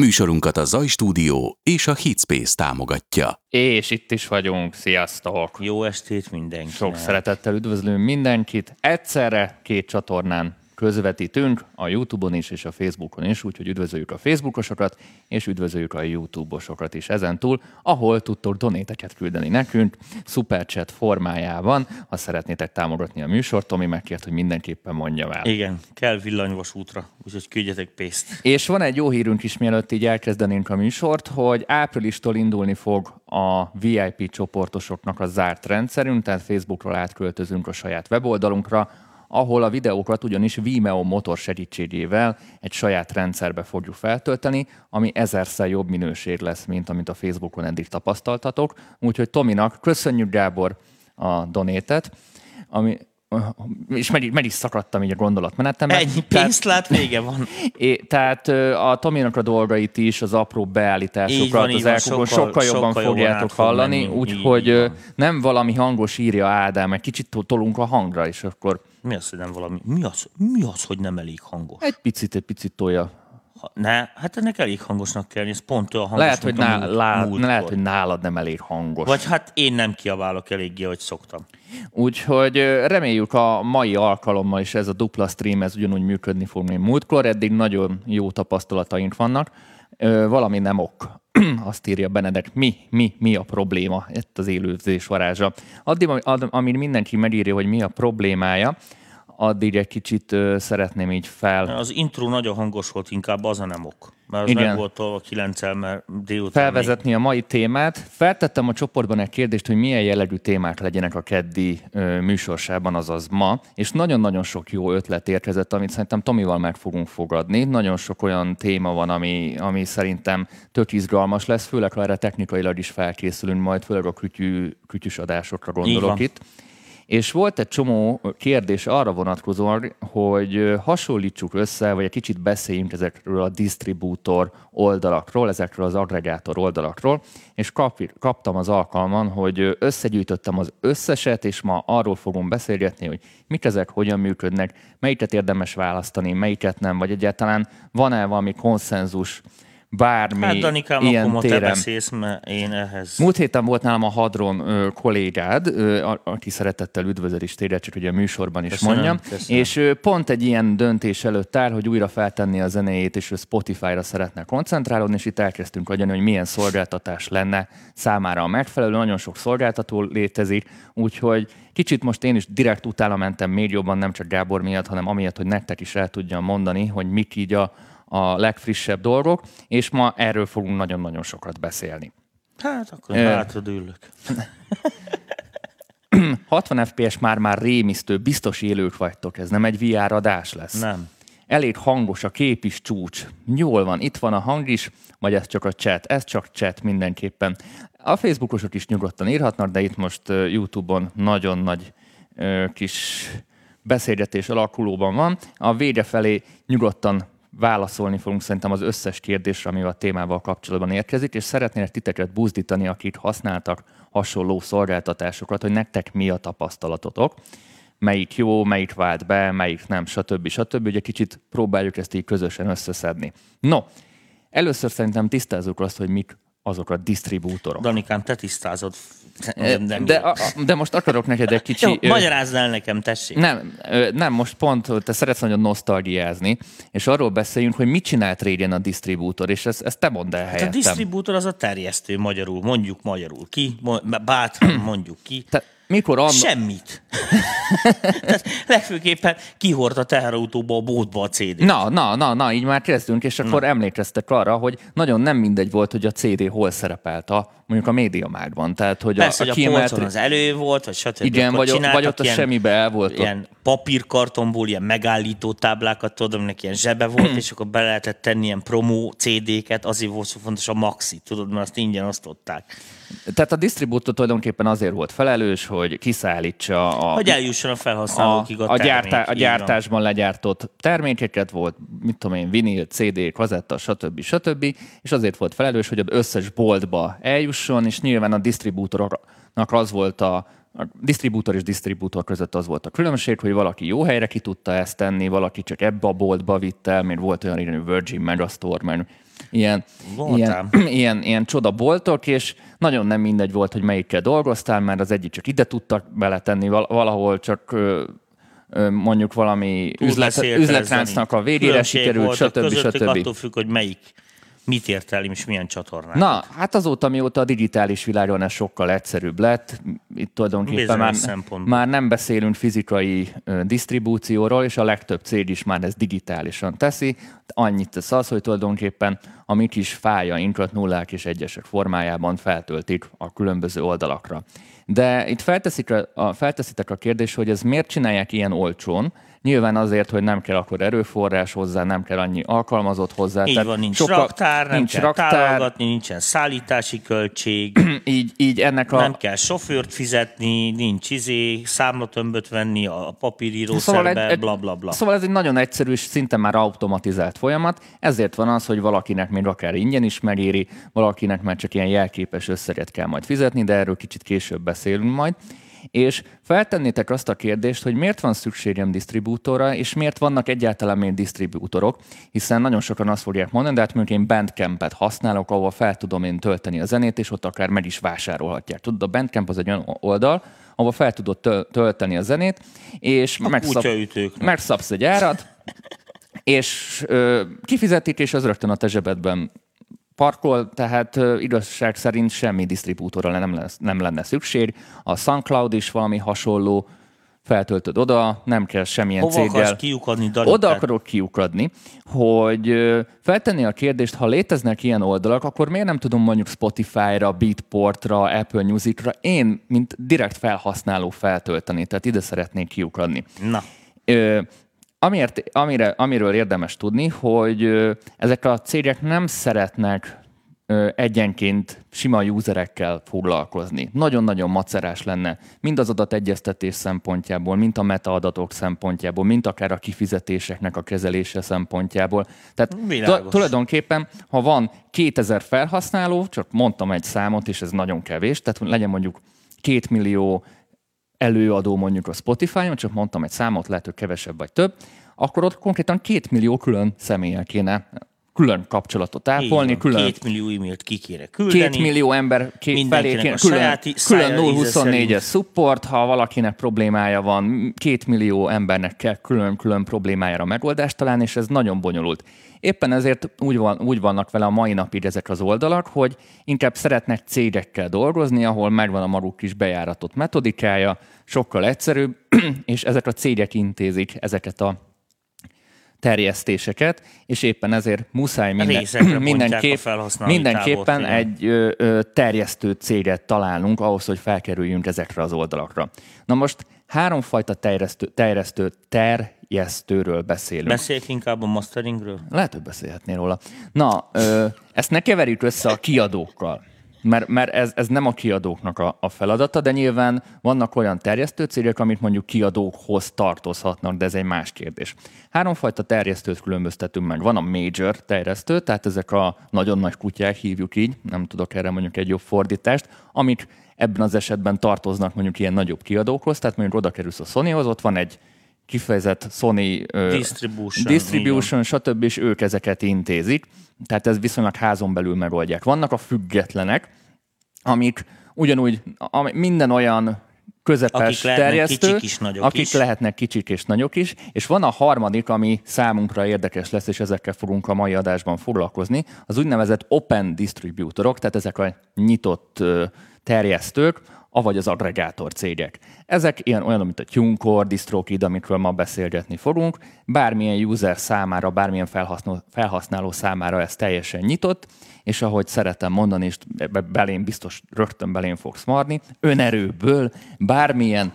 Műsorunkat a Zaj Stúdió és a Hitspace támogatja. És itt is vagyunk, sziasztok! Jó estét mindenkinek! Sok szeretettel üdvözlünk mindenkit, egyszerre két csatornán közvetítünk a YouTube-on is és a Facebookon is, úgyhogy üdvözöljük a Facebookosokat, és üdvözöljük a YouTube-osokat is ezen túl, ahol tudtok donéteket küldeni nekünk, Superchat formájában, ha szeretnétek támogatni a műsort, Tomi megkért, hogy mindenképpen mondja el. Igen, kell villanyvasútra, úgyhogy küldjetek pénzt. És van egy jó hírünk is, mielőtt így elkezdenénk a műsort, hogy áprilistól indulni fog a VIP csoportosoknak a zárt rendszerünk, tehát Facebookról átköltözünk a saját weboldalunkra, ahol a videókat ugyanis Vimeo motor segítségével egy saját rendszerbe fogjuk feltölteni, ami ezerszer jobb minőség lesz, mint amit a Facebookon eddig tapasztaltatok. Úgyhogy Tominak köszönjük Gábor a donétet, ami és meg, meg is szakadtam így a gondolatmenetemben. Ennyi pénzt lát, vége van. É, tehát a Tominak a dolgait is, az apró beállításokat van, az van, elkókon sokkal, sokkal jobban jobban fogjátok át fog hallani, úgyhogy nem valami hangos írja Ádám, egy kicsit tolunk a hangra, és akkor Mi az, hogy nem valami? Mi az, mi az hogy nem elég hangos? egy picit, egy picit tolja. Ha, ne, hát ennek elég hangosnak kell, ez pont olyan hangos, Lehet, hogy, a múlt- lá, múltkor. lehet, hogy nálad nem elég hangos. Vagy hát én nem kiabálok eléggé, hogy szoktam. Úgyhogy reméljük a mai alkalommal is ez a dupla stream, ez ugyanúgy működni fog, mint múltkor. Eddig nagyon jó tapasztalataink vannak. Valami nem ok. Azt írja Benedek, mi, mi, mi a probléma? Itt az élőzés varázsa. Addig, ad- amíg mindenki megírja, hogy mi a problémája, addig egy kicsit ö, szeretném így fel Az intro nagyon hangos volt, inkább az a nem ok. Mert az Igen. meg volt a 9 mert délután felvezetni a mai témát. Feltettem a csoportban egy kérdést, hogy milyen jellegű témák legyenek a keddi ö, műsorsában, azaz ma, és nagyon-nagyon sok jó ötlet érkezett, amit szerintem Tomival meg fogunk fogadni. Nagyon sok olyan téma van, ami, ami szerintem tök izgalmas lesz, főleg ha erre technikailag is felkészülünk, majd főleg a kütyű, kütyűs adásokra gondolok itt. És volt egy csomó kérdés arra vonatkozóan, hogy hasonlítsuk össze, vagy egy kicsit beszéljünk ezekről a distribútor oldalakról, ezekről az aggregátor oldalakról, és kap, kaptam az alkalman, hogy összegyűjtöttem az összeset, és ma arról fogom beszélgetni, hogy mik ezek, hogyan működnek, melyiket érdemes választani, melyiket nem, vagy egyáltalán van-e valami konszenzus bármi Hát Danikám, ilyen akkor te téren. beszélsz, mert én ehhez... Múlt héten volt nálam a Hadron ö, kollégád, ö, a, aki szeretettel üdvözöl is téged, csak ugye a műsorban is Köszönöm, mondjam. köszönöm. És ö, pont egy ilyen döntés előtt áll, hogy újra feltenni a zenéjét, és ő Spotify-ra szeretne koncentrálódni, és itt elkezdtünk agyani, hogy milyen szolgáltatás lenne számára a megfelelő. Nagyon sok szolgáltató létezik, úgyhogy kicsit most én is direkt utána mentem még jobban, nem csak Gábor miatt, hanem amiatt, hogy nektek is el tudjam mondani, hogy mik így a, a legfrissebb dolgok, és ma erről fogunk nagyon-nagyon sokat beszélni. Hát akkor Ö. hátad ülök. 60 FPS már-már rémisztő, biztos élők vagytok, ez nem egy VR adás lesz. Nem. Elég hangos, a kép is csúcs. Jól van, itt van a hang is, vagy ez csak a chat? Ez csak chat mindenképpen. A Facebookosok is nyugodtan írhatnak, de itt most YouTube-on nagyon nagy ö, kis beszélgetés alakulóban van. A vége felé nyugodtan válaszolni fogunk szerintem az összes kérdésre, ami a témával kapcsolatban érkezik, és szeretnének titeket buzdítani, akik használtak hasonló szolgáltatásokat, hogy nektek mi a tapasztalatotok, melyik jó, melyik vált be, melyik nem, stb. stb. Ugye kicsit próbáljuk ezt így közösen összeszedni. No, először szerintem tisztázzuk azt, hogy mik azok a disztribútorok. Danikám, te tisztázod. Nem, nem de, a, de most akarok neked egy kicsi... Jó, ö, magyarázd el nekem, tessék. nem, ö, nem, most pont te szeretsz nagyon nosztalgiázni, és arról beszéljünk, hogy mit csinált régen a disztribútor, és ezt, ezt te mondd el Hát a helyettem. disztribútor az a terjesztő magyarul, mondjuk magyarul ki, bátran mondjuk ki. Te, mikor anno... Semmit. Tehát legfőképpen kihord a teherautóba a bótba a CD. Na, na, na, na, így már kezdünk, és akkor emlékeztek arra, hogy nagyon nem mindegy volt, hogy a CD hol szerepelt a, mondjuk a médiamágban. Tehát, hogy Persze, a, hogy a kiemelt... polcon az elő volt, vagy stb. Igen, vagy, ott- vagy ott a ilyen- semmibe el volt. Ott. Ilyen papírkartonból ilyen megállító táblákat, tudod, aminek ilyen zsebe volt, és akkor be lehetett tenni ilyen promó CD-ket, azért volt fontos a maxi, tudod, mert azt ingyen osztották. Tehát a disztribútor tulajdonképpen azért volt felelős, hogy kiszállítsa a, Hogy eljusson a a, felhasználókig a, a, termék, gyártá, a gyártásban legyártott termékeket volt, mit tudom én, vinil, CD, kazetta, stb. stb. És azért volt felelős, hogy az összes boltba eljusson, és nyilván a disztribútoroknak az volt a, a disztribútor és disztribútor között az volt a különbség, hogy valaki jó helyre ki tudta ezt tenni, valaki csak ebbe a boltba vitte el, mert volt olyan hogy Virgin Megastore, mert ilyen, Voltám. ilyen, ilyen, ilyen csodaboltok, és nagyon nem mindegy volt, hogy melyikkel dolgoztál, mert az egyik csak ide tudtak beletenni, val- valahol csak mondjuk valami üzlet, Túlbeszéltelezeni. üzletláncnak a végére sikerült, stb. stb. attól függ, hogy melyik mit ért el, és milyen csatornán. Na, hát azóta, mióta a digitális világon ez sokkal egyszerűbb lett, itt tulajdonképpen már, már nem beszélünk fizikai ö, disztribúcióról, és a legtöbb cég is már ezt digitálisan teszi. Annyit tesz az, hogy tulajdonképpen a mi kis fájainkat nullák és egyesek formájában feltöltik a különböző oldalakra. De itt felteszik a, felteszitek a kérdést, hogy ez miért csinálják ilyen olcsón, Nyilván azért, hogy nem kell akkor erőforrás hozzá, nem kell annyi alkalmazott hozzá. Így tehát van, nincs sokkal- raktár, nem nincs kell raktár, nincsen szállítási költség, így, így ennek a... nem kell sofőrt fizetni, nincs izé, számlatömböt venni a papírírószerbe, Szóval egy- egy- bla bla bla. Szóval ez egy nagyon egyszerű és szinte már automatizált folyamat, ezért van az, hogy valakinek még akár ingyen is megéri, valakinek már csak ilyen jelképes összeget kell majd fizetni, de erről kicsit később beszélünk majd. És feltennétek azt a kérdést, hogy miért van szükségem disztribútorra, és miért vannak egyáltalán még disztribútorok, hiszen nagyon sokan azt fogják mondani, de hát mondjuk én Bandcampet használok, ahol fel tudom én tölteni a zenét, és ott akár meg is vásárolhatják. Tudod, a Bandcamp az egy olyan oldal, ahol fel tudod töl- tölteni a zenét, és megszab- megszabsz egy árat, és ö, kifizetik, és az rögtön a te zsebedben parkol, tehát igazság szerint semmi disztribútorra nem, lesz, nem lenne szükség. A SoundCloud is valami hasonló, feltöltöd oda, nem kell semmilyen Hova céggel. kiukadni, Dani? Oda akarok kiukadni, hogy feltenni a kérdést, ha léteznek ilyen oldalak, akkor miért nem tudom mondjuk Spotify-ra, Beatportra, Apple Music-ra én, mint direkt felhasználó feltölteni, tehát ide szeretnék kiukadni. Na, Ö, amiért, amire, amiről érdemes tudni, hogy ezek a cégek nem szeretnek egyenként sima userekkel foglalkozni. Nagyon-nagyon macerás lenne, mind az adategyeztetés szempontjából, mind a metaadatok szempontjából, mind akár a kifizetéseknek a kezelése szempontjából. Tehát Világos. tu- tulajdonképpen, ha van 2000 felhasználó, csak mondtam egy számot, és ez nagyon kevés, tehát legyen mondjuk 2 millió előadó mondjuk a Spotify-on, csak mondtam egy számot, lehet, hogy kevesebb vagy több, akkor ott konkrétan két millió külön személlyel kéne külön kapcsolatot ápolni, van. külön Két millió e-mailt ki kéne küldeni. két millió ember két felé kéne, külön, külön szája íze 024-es szerint. support, ha valakinek problémája van, két millió embernek kell külön-külön problémájára megoldást találni, és ez nagyon bonyolult. Éppen ezért úgy, van, úgy vannak vele a mai napig ezek az oldalak, hogy inkább szeretnek cégekkel dolgozni, ahol megvan a maguk kis bejáratott metodikája, sokkal egyszerűbb, és ezek a cégek intézik ezeket a terjesztéseket, és éppen ezért muszáj minden, mindenképp, mindenképpen egy ö, ö, terjesztő céget találnunk ahhoz, hogy felkerüljünk ezekre az oldalakra. Na most háromfajta terjesztő, terjesztő, terjesztőről beszélünk. Beszéljek inkább a masteringről? Lehet, hogy beszélhetnél róla. Na, ö, ezt ne keverjük össze a kiadókkal, mert, mert ez, ez nem a kiadóknak a, a feladata, de nyilván vannak olyan terjesztő cégek, amit mondjuk kiadókhoz tartozhatnak, de ez egy más kérdés. Háromfajta terjesztőt különböztetünk meg. Van a major terjesztő, tehát ezek a nagyon nagy kutyák, hívjuk így, nem tudok erre mondjuk egy jobb fordítást, amik ebben az esetben tartoznak mondjuk ilyen nagyobb kiadókhoz, tehát mondjuk oda kerülsz a Sonyhoz, ott van egy kifejezett Sony Distribution, distribution stb. és ők ezeket intézik. Tehát ez viszonylag házon belül megoldják. Vannak a függetlenek, amik ugyanúgy ami, minden olyan közepes Akik lehetnek terjesztő, kicsik is, nagyok akik is. lehetnek kicsik és nagyok is, és van a harmadik, ami számunkra érdekes lesz, és ezekkel fogunk a mai adásban foglalkozni, az úgynevezett open distributorok, tehát ezek a nyitott terjesztők, avagy az aggregátor cégek. Ezek ilyen olyan, mint a TuneCore, DistroKid, amikről ma beszélgetni fogunk. Bármilyen user számára, bármilyen felhasználó, felhasználó számára ez teljesen nyitott, és ahogy szeretem mondani, és be- belém biztos rögtön belém fogsz marni, önerőből bármilyen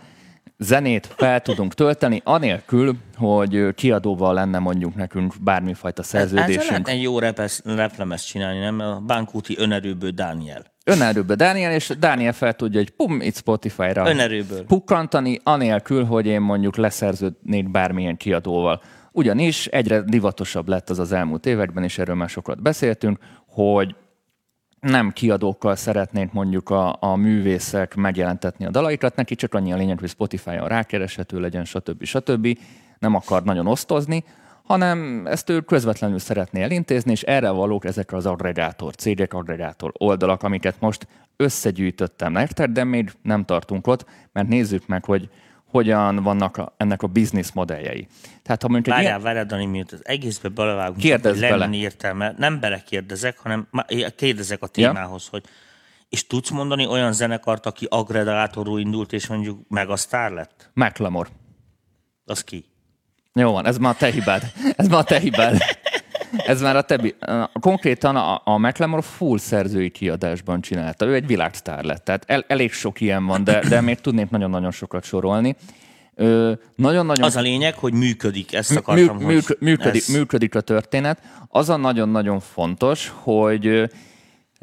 zenét fel tudunk tölteni, anélkül, hogy kiadóval lenne mondjuk nekünk bármifajta Ezzel szerződésünk. lehetne egy jó repesz, replemezt csinálni, nem? A Bánkúti önerőből Dániel. Önerőből Dániel, és Dániel fel tudja, hogy pum, itt Spotify-ra Önerőből. pukkantani, anélkül, hogy én mondjuk leszerződnék bármilyen kiadóval. Ugyanis egyre divatosabb lett az az elmúlt években, és erről már sokat beszéltünk, hogy nem kiadókkal szeretnénk mondjuk a, a művészek megjelentetni a dalaikat, neki csak annyi a lényeg, hogy Spotify-on rákereshető legyen, stb. stb. Nem akar nagyon osztozni, hanem ezt ő közvetlenül szeretné elintézni, és erre valók ezek az aggregátor cégek, aggregátor oldalak, amiket most összegyűjtöttem nektek, de még nem tartunk ott, mert nézzük meg, hogy hogyan vannak a, ennek a business modelljei. Tehát, ha mondjuk várjál, ilyen... várjál, Dani, miért az egészbe belevágunk, Kérdezz hogy bele. értelme. Nem belekérdezek, hanem kérdezek a témához, ja? hogy és tudsz mondani olyan zenekart, aki aggregátorú indult, és mondjuk megasztár lett? McLemore. Az ki? Jó van, ez már a te hibád. Ez már a te hibád. Ez már a te... Konkrétan a, a McLemore full szerzői kiadásban csinálta. Ő egy világsztár lett. Tehát el, elég sok ilyen van, de, de még tudnék nagyon-nagyon sokat sorolni. Ö, nagyon-nagyon... Az a lényeg, hogy működik, ezt akartam, mű, mű, működik, ez... működik a történet. Az a nagyon-nagyon fontos, hogy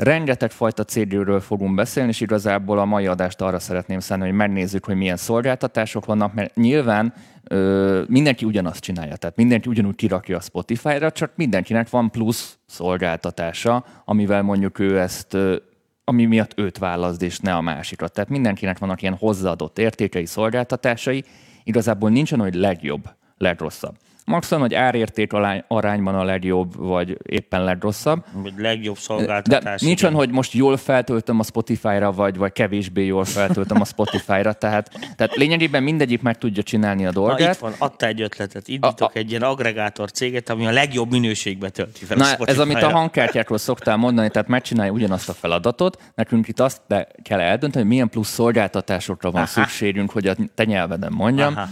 Rengeteg fajta cégről fogunk beszélni, és igazából a mai adást arra szeretném szenni, hogy megnézzük, hogy milyen szolgáltatások vannak, mert nyilván ö, mindenki ugyanazt csinálja, tehát mindenki ugyanúgy kirakja a Spotify-ra, csak mindenkinek van plusz szolgáltatása, amivel mondjuk ő ezt ö, ami miatt őt választ, és ne a másikat. Tehát mindenkinek vannak ilyen hozzáadott értékei, szolgáltatásai, igazából nincsen, hogy legjobb, legrosszabb. Maximum, hogy árérték arányban a legjobb, vagy éppen legrosszabb. Vagy legjobb szolgáltatás. De nincs olyan, hogy most jól feltöltöm a Spotify-ra, vagy, vagy kevésbé jól feltöltöm a Spotify-ra. Tehát, tehát lényegében mindegyik meg tudja csinálni a dolgát. Na, itt van, adta egy ötletet. Indítok a, a, egy ilyen aggregátor céget, ami a legjobb minőségbe tölti fel Na, a Spotify-ra. ez, amit a hangkártyákról szoktál mondani, tehát megcsinálja ugyanazt a feladatot. Nekünk itt azt kell eldönteni, hogy milyen plusz szolgáltatásokra van Aha. szükségünk, hogy a te nyelveden mondjam. Aha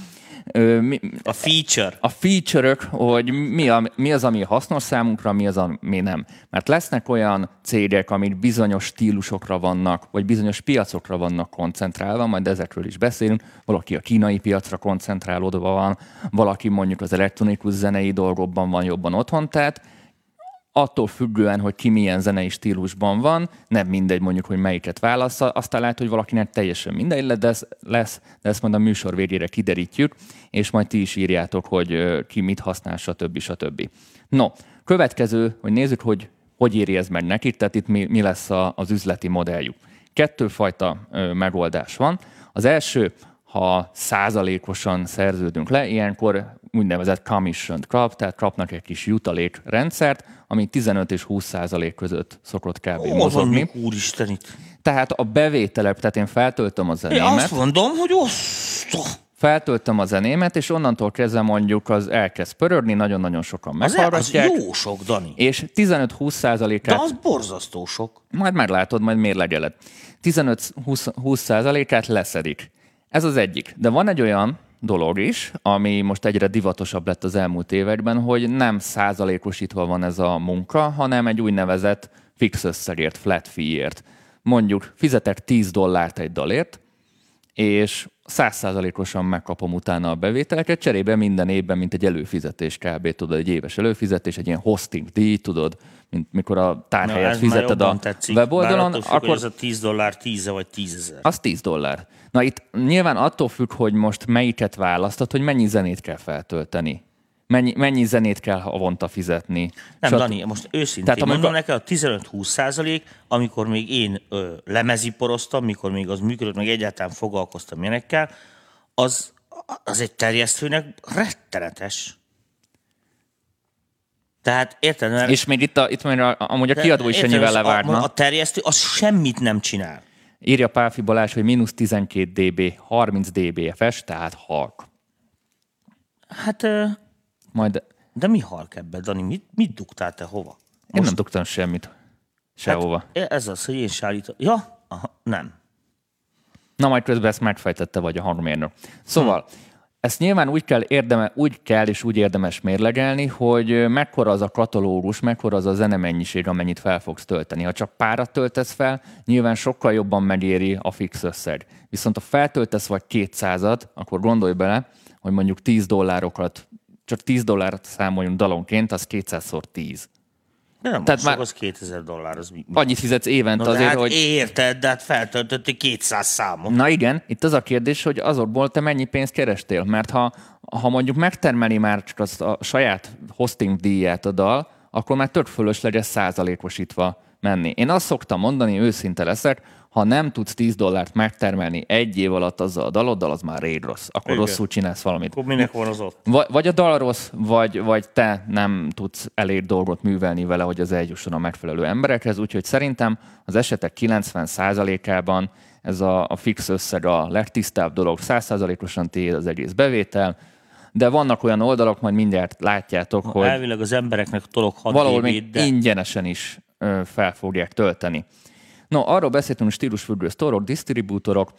mi, a feature. A feature-ök, hogy mi, a, mi az, ami hasznos számunkra, mi az, ami nem. Mert lesznek olyan cégek, amik bizonyos stílusokra vannak, vagy bizonyos piacokra vannak koncentrálva, majd ezekről is beszélünk. Valaki a kínai piacra koncentrálódva van, valaki mondjuk az elektronikus zenei dolgokban van jobban otthon, tehát attól függően, hogy ki milyen zenei stílusban van, nem mindegy mondjuk, hogy melyiket válasz, aztán lehet, hogy valakinek teljesen mindegy lesz, de ezt majd a műsor végére kiderítjük, és majd ti is írjátok, hogy ki mit használ, stb. stb. No, következő, hogy nézzük, hogy hogy éri ez meg nekik, tehát itt mi, mi lesz a, az üzleti modelljük. Kettőfajta ö, megoldás van. Az első, ha százalékosan szerződünk le, ilyenkor úgynevezett commission kap, tehát kapnak egy kis jutalékrendszert, ami 15 és 20 százalék között szokott kb. Ó, mozogni. Úristen itt. Tehát a bevételek, tehát én feltöltöm a zenémet. Én azt mondom, hogy oszta. Feltöltöm a zenémet, és onnantól kezdve mondjuk az elkezd pörögni, nagyon-nagyon sokan meghallgatják. Az jó sok, Dani. És 15-20 százalékát... De az borzasztó sok. Majd meglátod, majd mérlegeled. 15-20 százalékát leszedik. Ez az egyik. De van egy olyan dolog is, ami most egyre divatosabb lett az elmúlt években, hogy nem százalékosítva van ez a munka, hanem egy úgynevezett fix összegért, flat fee-ért. Mondjuk fizetek 10 dollárt egy dalért, és százszázalékosan megkapom utána a bevételeket, cserébe minden évben, mint egy előfizetés kb. tudod, egy éves előfizetés, egy ilyen hosting díj, tudod, mint mikor a tárhelyet fizeted a tetszik, weboldalon. Függ, akkor ez a 10 dollár 10 vagy 10 ezer. Az 10 dollár. Na itt nyilván attól függ, hogy most melyiket választod, hogy mennyi zenét kell feltölteni. Mennyi, mennyi zenét kell havonta fizetni. Nem, Dani, most őszintén Tehát, amikor... mondom neked, a 15-20 százalék, amikor még én ö, lemeziporoztam, mikor még az működött, meg egyáltalán foglalkoztam ilyenekkel, az, az egy terjesztőnek rettenetes. Tehát érted? Mert... És még itt, a, itt a, amúgy a kiadó is ennyivel levárna. A, a terjesztő az semmit nem csinál. Írja Pálfi Balázs, hogy mínusz 12 dB, 30 dBFS, tehát halk. Hát... Majd... De mi halk ebben, Dani? Mit, mit dugtál te hova? Most... Én nem dugtam semmit. Sehova. Hát ez az, hogy én se állítom. Ja? Aha, nem. Na majd közben ezt megfejtette vagy a hangmérnök. Szóval, hm. Ezt nyilván úgy kell, érdeme, úgy kell és úgy érdemes mérlegelni, hogy mekkora az a katalógus, mekkora az a zenemennyiség, amennyit fel fogsz tölteni. Ha csak párat töltesz fel, nyilván sokkal jobban megéri a fix összeg. Viszont ha feltöltesz vagy 200 akkor gondolj bele, hogy mondjuk 10 dollárokat, csak 10 dollárt számoljunk dalonként, az 200-szor 10. De nem Tehát már az 2000 dollár. Az mi? Annyit fizetsz évente azért, hát hogy... Érted, de hát feltöltötték 200 számot. Na igen, itt az a kérdés, hogy azokból te mennyi pénzt kerestél. Mert ha, ha mondjuk megtermeli már csak az a saját hosting díját a dal, akkor már tök fölösleges százalékosítva menni. Én azt szoktam mondani, őszinte leszek, ha nem tudsz 10 dollárt megtermelni egy év alatt azzal a daloddal, az már rég rossz. Akkor Igen. rosszul csinálsz valamit. Akkor minek van az ott? Vagy a dal rossz, vagy, vagy te nem tudsz elég dolgot művelni vele, hogy az eljusson a megfelelő emberekhez. Úgyhogy szerintem az esetek 90%-ában ez a, a fix összeg a legtisztább dolog, 100%-osan tiéd az egész bevétel, de vannak olyan oldalak, majd mindjárt látjátok, ha hogy... Elvileg az embereknek tolok 6 valahol még de... ingyenesen is ö, fel fogják tölteni. No, arról beszéltünk stílusfüggő sztorok, disztribútorok.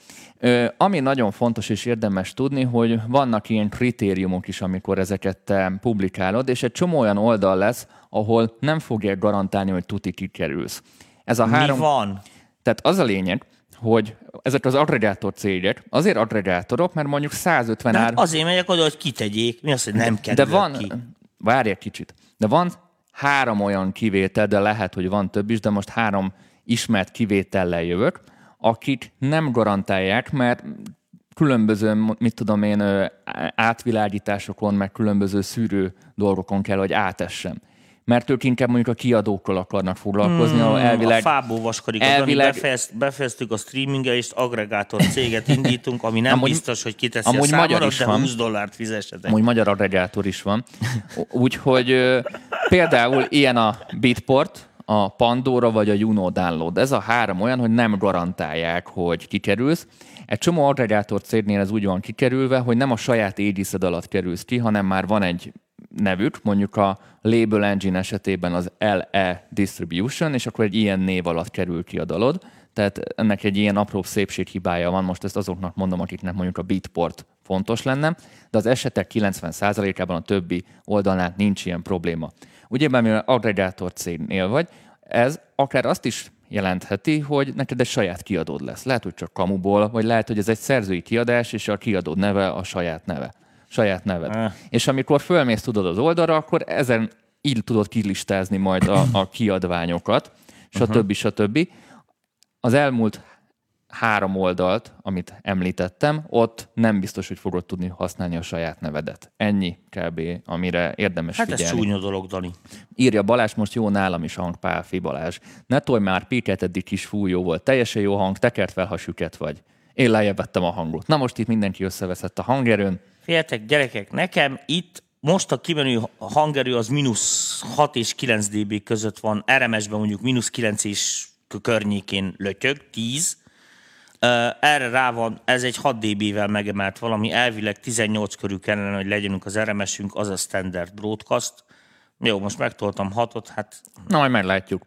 Ami nagyon fontos és érdemes tudni, hogy vannak ilyen kritériumok is, amikor ezeket te publikálod, és egy csomó olyan oldal lesz, ahol nem fogják garantálni, hogy tuti kikerülsz. Ez a három... Mi van? Tehát az a lényeg, hogy ezek az aggregátor cégek, azért aggregátorok, mert mondjuk 150 ár... Azért megyek oda, hogy kitegyék, mi az, hogy nem kell De van, ki. várj egy kicsit, de van három olyan kivétel, de lehet, hogy van több is, de most három ismert kivétellel jövök, akik nem garantálják, mert különböző, mit tudom én, átvilágításokon, meg különböző szűrő dolgokon kell, hogy átessem mert ők inkább mondjuk a kiadókkal akarnak foglalkozni, hmm, ahol elvileg... A fából vaskodik, elvileg... befejezt, befejeztük a streaminggel, és agregátor céget indítunk, ami nem amúgy, biztos, hogy kiteszi amúgy a számodat, magyar is de van. 20 dollárt fizessetek. Amúgy magyar agregátor is van. Úgyhogy például ilyen a Bitport, a Pandora vagy a Juno Download. Ez a három olyan, hogy nem garantálják, hogy kikerülsz. Egy csomó aggregátor cégnél ez úgy van kikerülve, hogy nem a saját égiszed alatt kerülsz ki, hanem már van egy nevük, mondjuk a Label Engine esetében az LE Distribution, és akkor egy ilyen név alatt kerül ki a dalod. Tehát ennek egy ilyen apró szépséghibája van, most ezt azoknak mondom, akiknek mondjuk a Beatport fontos lenne, de az esetek 90%-ában a többi oldalnál nincs ilyen probléma. Ugye, mivel aggregátor cégnél vagy, ez akár azt is jelentheti, hogy neked egy saját kiadód lesz. Lehet, hogy csak kamuból, vagy lehet, hogy ez egy szerzői kiadás, és a kiadód neve a saját neve saját neved. Eh. És amikor fölmész tudod az oldalra, akkor ezen így tudod kilistázni majd a, a kiadványokat, stb. Uh-huh. stb. Az elmúlt három oldalt, amit említettem, ott nem biztos, hogy fogod tudni használni a saját nevedet. Ennyi kb. amire érdemes hát figyelni. Hát ez csúnya dolog, Dani. Írja Balázs, most jó nálam is hang, Pálfi Balázs. Ne tolj már, Péket eddig kis fújó volt. Teljesen jó hang, tekert fel, ha süket vagy. Én lejjebb vettem a hangot. Na most itt mindenki összeveszett a hangerőn. Féltek, gyerekek, nekem itt most a kimenő hangerő az mínusz 6 és 9 dB között van, RMS-ben mondjuk mínusz 9 és környékén lötyög, 10. Erre rá van, ez egy 6 dB-vel megemelt valami, elvileg 18 körül kellene, hogy legyenünk az RMS-ünk, az a standard broadcast. Jó, most megtoltam 6-ot, hát... Na, majd meglátjuk.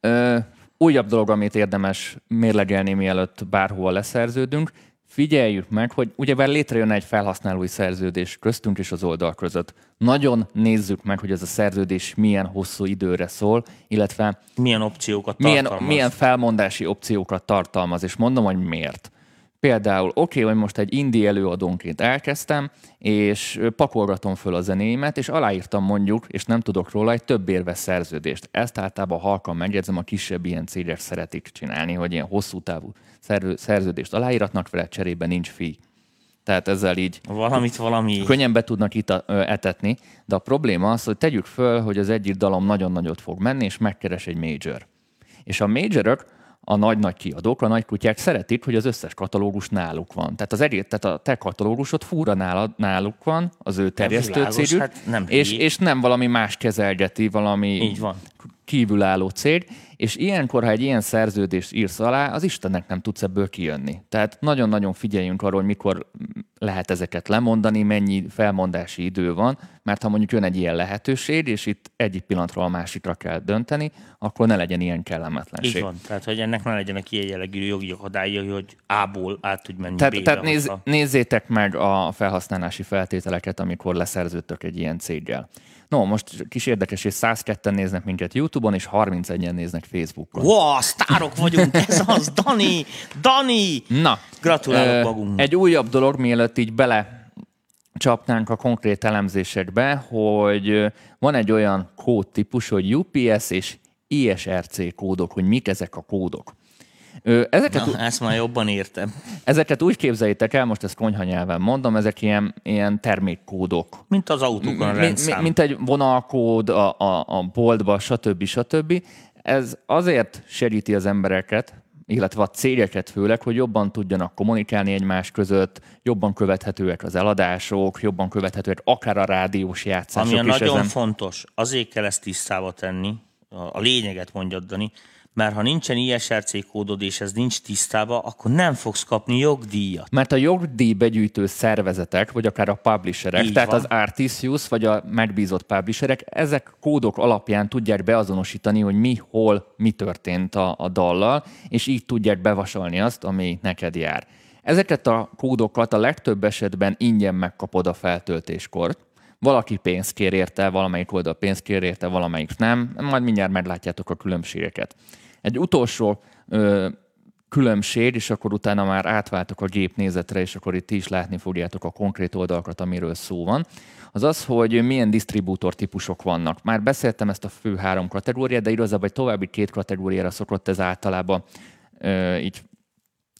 Ö, újabb dolog, amit érdemes mérlegelni, mielőtt bárhova leszerződünk, figyeljük meg, hogy ugye létrejön egy felhasználói szerződés köztünk és az oldal között. Nagyon nézzük meg, hogy ez a szerződés milyen hosszú időre szól, illetve milyen opciókat milyen, milyen felmondási opciókat tartalmaz, és mondom, hogy miért. Például, oké, okay, hogy most egy indie előadónként elkezdtem, és pakolgatom föl a zenéimet, és aláírtam mondjuk, és nem tudok róla, egy több érves szerződést. Ezt általában halkan megjegyzem, a kisebb ilyen cégek szeretik csinálni, hogy ilyen hosszú távú szerződést aláíratnak vele, cserébe nincs fi. Tehát ezzel így valamit valami könnyen be tudnak itt etetni, de a probléma az, hogy tegyük föl, hogy az egyik dalom nagyon nagyot fog menni, és megkeres egy major. És a majorok a nagy-nagy kiadók, a nagy kutyák szeretik, hogy az összes katalógus náluk van. Tehát az egész, tehát a te katalógusod fúra nálad, náluk van, az ő terjesztő cégük, hát nem és, és nem valami más kezelgeti, valami Így van. Kívülálló cég, és ilyenkor, ha egy ilyen szerződést írsz alá, az Istennek nem tudsz ebből kijönni. Tehát nagyon-nagyon figyeljünk arra, hogy mikor lehet ezeket lemondani, mennyi felmondási idő van, mert ha mondjuk jön egy ilyen lehetőség, és itt egyik pillanatról a másikra kell dönteni, akkor ne legyen ilyen kellemetlenség. Így van, tehát hogy ennek ne legyenek ilyen jellegű jogi akadályai, hogy A-ból át tud menni Tehát, tehát néz, nézzétek meg a felhasználási feltételeket, amikor leszerződtök egy ilyen céggel. No, most kis érdekes, és 102-en néznek minket YouTube-on, és 31-en néznek Facebookon. Wow, sztárok vagyunk, ez az, Dani, Dani! Na, gratulálok magunknak. Egy újabb dolog, mielőtt így bele csapnánk a konkrét elemzésekbe, hogy van egy olyan kódtípus, hogy UPS és ISRC kódok, hogy mik ezek a kódok. Ezeket, Na, ezt már jobban értem. Ezeket úgy képzeljétek el, most ezt konyha nyelven mondom, ezek ilyen, ilyen termékkódok. Mint az autókon a mint, mint egy vonalkód a, a, a boltba, stb. stb. Ez azért segíti az embereket, illetve a cégeket főleg, hogy jobban tudjanak kommunikálni egymás között, jobban követhetőek az eladások, jobban követhetőek akár a rádiós játszások Ami is nagyon ezen... fontos, azért kell ezt tisztába tenni, a lényeget mondjad, Dani, mert ha nincsen ISRC kódod, és ez nincs tisztába, akkor nem fogsz kapni jogdíjat. Mert a jogdíj begyűjtő szervezetek, vagy akár a publisherek, Így tehát van. az Artisius, vagy a megbízott publisherek, ezek kódok alapján tudják beazonosítani, hogy mi, hol, mi történt a, a dallal, és így tudják bevasolni azt, ami neked jár. Ezeket a kódokat a legtöbb esetben ingyen megkapod a feltöltéskor. Valaki pénzt kér érte, valamelyik oldal pénzt kér érte, valamelyik nem. Majd mindjárt meglátjátok a különbségeket. Egy utolsó ö, különbség, és akkor utána már átváltok a gépnézetre, és akkor itt is látni fogjátok a konkrét oldalakat, amiről szó van, az az, hogy milyen disztribútor típusok vannak. Már beszéltem ezt a fő három kategóriát, de igazából egy további két kategóriára szokott ez általában ö, így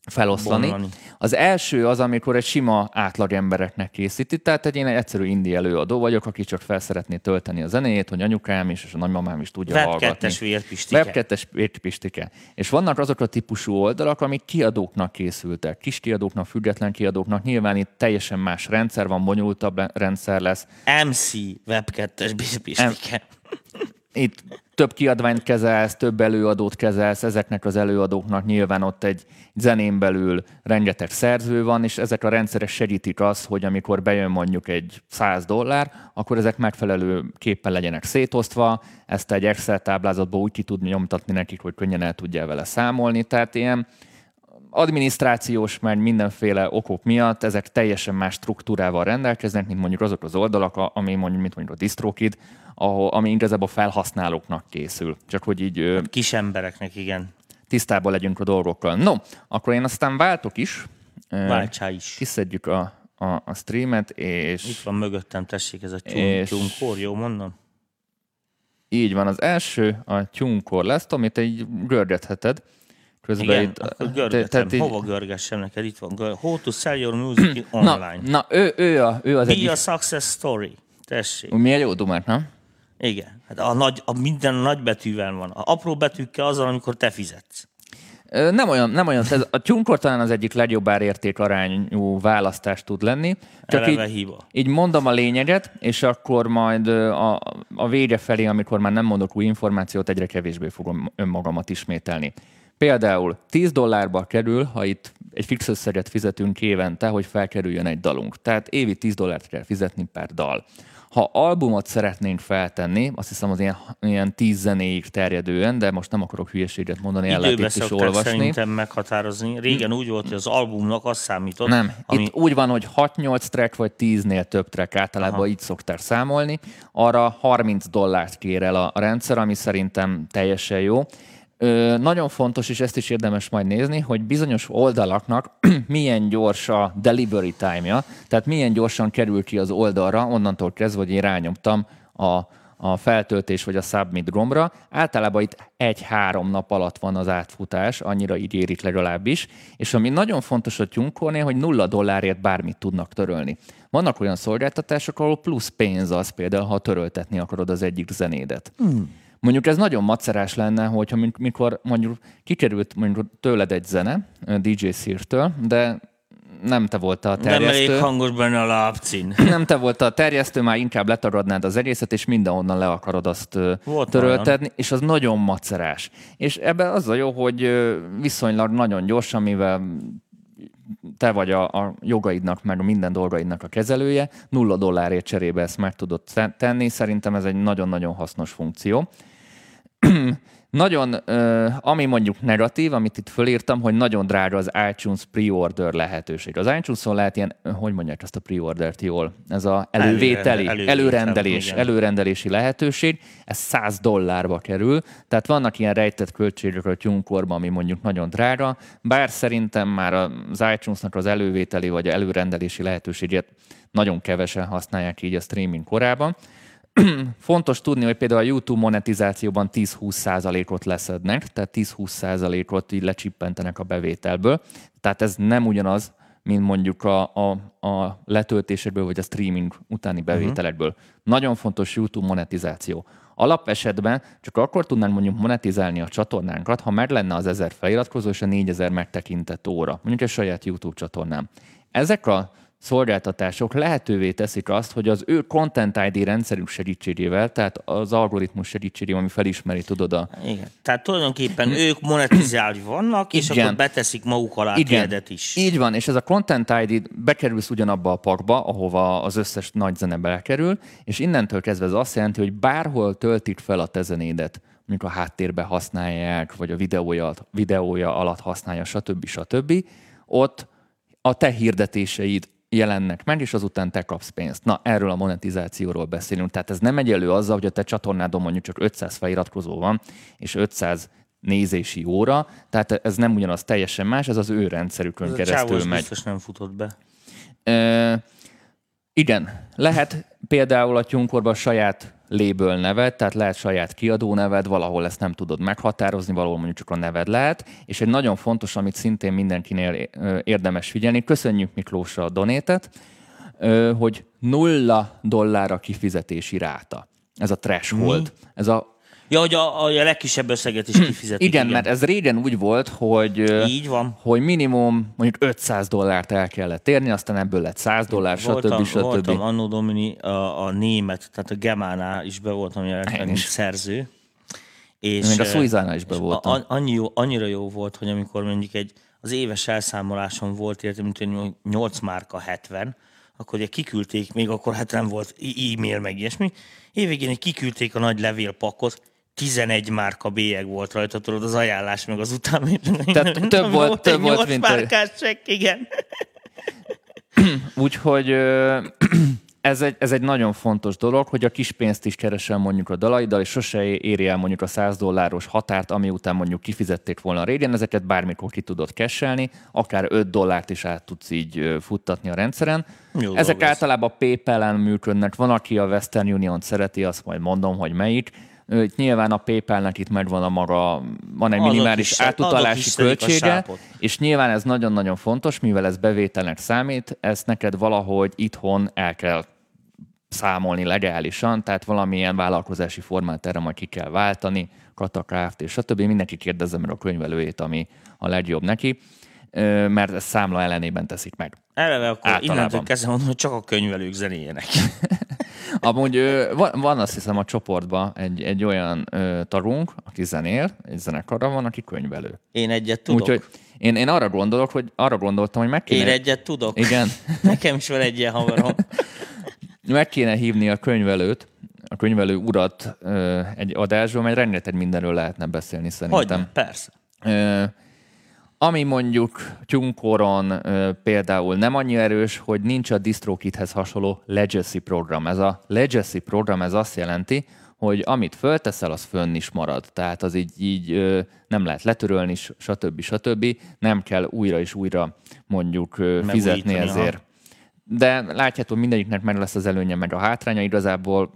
feloszlani. Bonlani. Az első az, amikor egy sima átlag embereknek készíti, tehát egy én egy egyszerű indi előadó vagyok, aki csak fel szeretné tölteni a zenéjét, hogy anyukám is, és a nagymamám is tudja Web hallgatni. Vérpistike. Web 2 vérpistike. És vannak azok a típusú oldalak, amik kiadóknak készültek, kis kiadóknak, független kiadóknak. Nyilván itt teljesen más rendszer van, bonyolultabb rendszer lesz. MC Web 2 vérpistike. Itt több kiadványt kezelsz, több előadót kezelsz, ezeknek az előadóknak nyilván ott egy zenén belül rengeteg szerző van, és ezek a rendszerek segítik azt, hogy amikor bejön mondjuk egy 100 dollár, akkor ezek megfelelő képpen legyenek szétosztva, ezt egy Excel táblázatból úgy ki tudni nyomtatni nekik, hogy könnyen el tudja vele számolni, tehát ilyen adminisztrációs, mert mindenféle okok miatt ezek teljesen más struktúrával rendelkeznek, mint mondjuk azok az oldalak, ami mondjuk, mint mondjuk a DistroKid, ahol, ami igazából felhasználóknak készül. Csak hogy így... Hát kis embereknek, igen. Tisztában legyünk a dolgokkal. No, akkor én aztán váltok is. Váltsá is. Kiszedjük a, a, a streamet, és... Itt van mögöttem, tessék, ez a tyúnkor, jó mondom? Így van, az első a tyúnkor lesz, amit egy görgetheted. Közben Igen, itt, akkor görgetem. Te, te, Hova görgessem neked? Itt van. How to sell your music online. Na, na ő, ő, a, ő az Be egyik... a success story. Tessék. Milyen jó dumát, nem? Igen. Hát a, nagy, a minden nagy betűvel van. A apró betűkkel az, amikor te fizetsz. Nem olyan, nem olyan. Ez a tyunkor talán az egyik legjobb árérték arányú választás tud lenni. Csak Eleve így, hiba. így mondom a lényeget, és akkor majd a, a vége felé, amikor már nem mondok új információt, egyre kevésbé fogom önmagamat ismételni. Például 10 dollárba kerül, ha itt egy fix összeget fizetünk évente, hogy felkerüljön egy dalunk. Tehát évi 10 dollárt kell fizetni per dal. Ha albumot szeretnénk feltenni, azt hiszem az ilyen, ilyen tíz zenéig terjedően, de most nem akarok hülyeséget mondani, el lehet itt is olvasni. szerintem meghatározni. Régen úgy volt, hogy az albumnak az számított. Nem, ami... itt úgy van, hogy 6-8 track vagy 10-nél több track, általában Aha. így szokták számolni. Arra 30 dollárt kér el a rendszer, ami szerintem teljesen jó. Ö, nagyon fontos, és ezt is érdemes majd nézni, hogy bizonyos oldalaknak milyen gyors a delivery time-ja, tehát milyen gyorsan kerül ki az oldalra, onnantól kezdve, hogy én rányomtam a, a feltöltés vagy a submit gombra. Általában itt egy-három nap alatt van az átfutás, annyira ígérik legalábbis, és ami nagyon fontos a tyunkornél, hogy nulla dollárért bármit tudnak törölni. Vannak olyan szolgáltatások, ahol plusz pénz az például, ha töröltetni akarod az egyik zenédet. Hmm Mondjuk ez nagyon macerás lenne, hogyha mikor mondjuk kikerült mondjuk tőled egy zene, DJ Szírtől, de nem te volt a terjesztő. Nem elég hangos benne a lábcín. Nem te volt a terjesztő, már inkább letaradnád az egészet, és mindenhonnan le akarod azt volt töröltedni, olyan. és az nagyon macerás. És ebben az a jó, hogy viszonylag nagyon gyorsan, mivel te vagy a, a jogaidnak, meg a minden dolgaidnak a kezelője, nulla dollárért cserébe ezt meg tudod tenni. Szerintem ez egy nagyon-nagyon hasznos funkció. nagyon, ami mondjuk negatív, amit itt fölírtam, hogy nagyon drága az iTunes pre-order lehetőség. Az iTunes-on lehet ilyen, hogy mondják ezt a pre-ordert jól? Ez a elővételi, Előre, előrendelés, előrendelési lehetőség. Ez 100 dollárba kerül, tehát vannak ilyen rejtett költségek a tyunkorban, ami mondjuk nagyon drága, bár szerintem már az iTunes-nak az elővételi vagy előrendelési lehetőségét nagyon kevesen használják így a streaming korában. fontos tudni, hogy például a YouTube monetizációban 10-20%-ot leszednek, tehát 10-20%-ot így lecsippentenek a bevételből. Tehát ez nem ugyanaz, mint mondjuk a, a, a letöltésekből vagy a streaming utáni mhm. bevételekből. Uh-huh. Nagyon fontos YouTube monetizáció. Alapesetben csak akkor tudnánk mondjuk monetizálni a csatornánkat, ha meg lenne az 1000 feliratkozó és a 4000 megtekintett óra, mondjuk a saját YouTube csatornám. Ezek a szolgáltatások lehetővé teszik azt, hogy az ő Content ID rendszerük segítségével, tehát az algoritmus segítségével, ami felismeri, tudod a... Igen. Tehát tulajdonképpen ők monetizálni vannak, és Igen. akkor beteszik maguk alá Igen. is. Így van, és ez a Content ID bekerülsz ugyanabba a pakba, ahova az összes nagy zene belekerül, és innentől kezdve ez azt jelenti, hogy bárhol töltik fel a te zenédet, mondjuk a háttérbe használják, vagy a videója, videója alatt használja, stb. stb. Ott a te hirdetéseid jelennek meg, és azután te kapsz pénzt. Na, erről a monetizációról beszélünk. Tehát ez nem egyelő azzal, hogy a te csatornádon mondjuk csak 500 feliratkozó van, és 500 nézési óra, tehát ez nem ugyanaz teljesen más, ez az ő rendszerükön ez keresztül megy. biztos nem futott be. E, igen, lehet például a tyunkorban saját label neved, tehát lehet saját kiadó neved, valahol ezt nem tudod meghatározni, valahol mondjuk csak a neved lehet, és egy nagyon fontos, amit szintén mindenkinél érdemes figyelni, köszönjük Miklósra a donétet, hogy nulla dollár a kifizetési ráta. Ez a threshold. Mi? Ez a Ja, hogy a, a legkisebb összeget is kifizetik. Igen, igen, mert ez régen úgy volt, hogy, Így van. hogy minimum mondjuk 500 dollárt el kellett érni, aztán ebből lett 100 dollár, voltam, stb. stb. Voltam Anno Domini a, a német, tehát a Gemánál is be voltam jelenleg, mint szerző. És, Még a Suizánál is be voltam. A, annyi jó, annyira jó volt, hogy amikor mondjuk egy, az éves elszámoláson volt, érte, mint 8 márka 70, akkor ugye kiküldték, még akkor hát nem volt e-mail meg ilyesmi, évvégén kiküldték a nagy levélpakot, 11 márka bélyeg volt rajta, tudod, az ajánlás meg az után. Tehát több volt, volt több volt, mint... márkás csekk, igen. Úgyhogy ez egy, ez egy nagyon fontos dolog, hogy a kis pénzt is keresel mondjuk a dalaiddal, és sose éri el mondjuk a 100 dolláros határt, ami után mondjuk kifizették volna régen, ezeket bármikor ki tudod keselni, akár 5 dollárt is át tudsz így futtatni a rendszeren. Jó Ezek általában PayPal-en működnek, van, aki a Western Union szereti, azt majd mondom, hogy melyik, itt nyilván a PayPal-nek itt megvan a maga, van egy minimális átutalási költsége, és nyilván ez nagyon-nagyon fontos, mivel ez bevételnek számít, ezt neked valahogy itthon el kell számolni legálisan, tehát valamilyen vállalkozási formát erre majd ki kell váltani, Katakáft és stb. Mindenki kérdezze meg a könyvelőjét, ami a legjobb neki, mert ezt számla ellenében teszik meg. Eleve akkor Általában. innentől kezdve mondom, hogy csak a könyvelők zenéjenek. Amúgy van, van azt hiszem a csoportban egy, egy olyan ö, tagunk, aki zenél, egy zenekarra van, aki könyvelő. Én egyet tudok. Úgyhogy én, én arra gondolok, hogy arra gondoltam, hogy meg kéne... Én egyet tudok. Igen. Nekem is van egy ilyen havarom. meg kéne hívni a könyvelőt, a könyvelő urat ö, egy adásról, mert rengeteg mindenről lehetne beszélni szerintem. Hogy, persze. Ö, ami mondjuk Tyunkoron például nem annyira erős, hogy nincs a DistroKithez hasonló legacy program. Ez a legacy program ez azt jelenti, hogy amit fölteszel, az fönn is marad. Tehát az így, így ö, nem lehet letörölni, stb. stb. Nem kell újra és újra mondjuk ö, fizetni ezért. Ha. De látjátok, mindegyiknek meg lesz az előnye, meg a hátránya. Igazából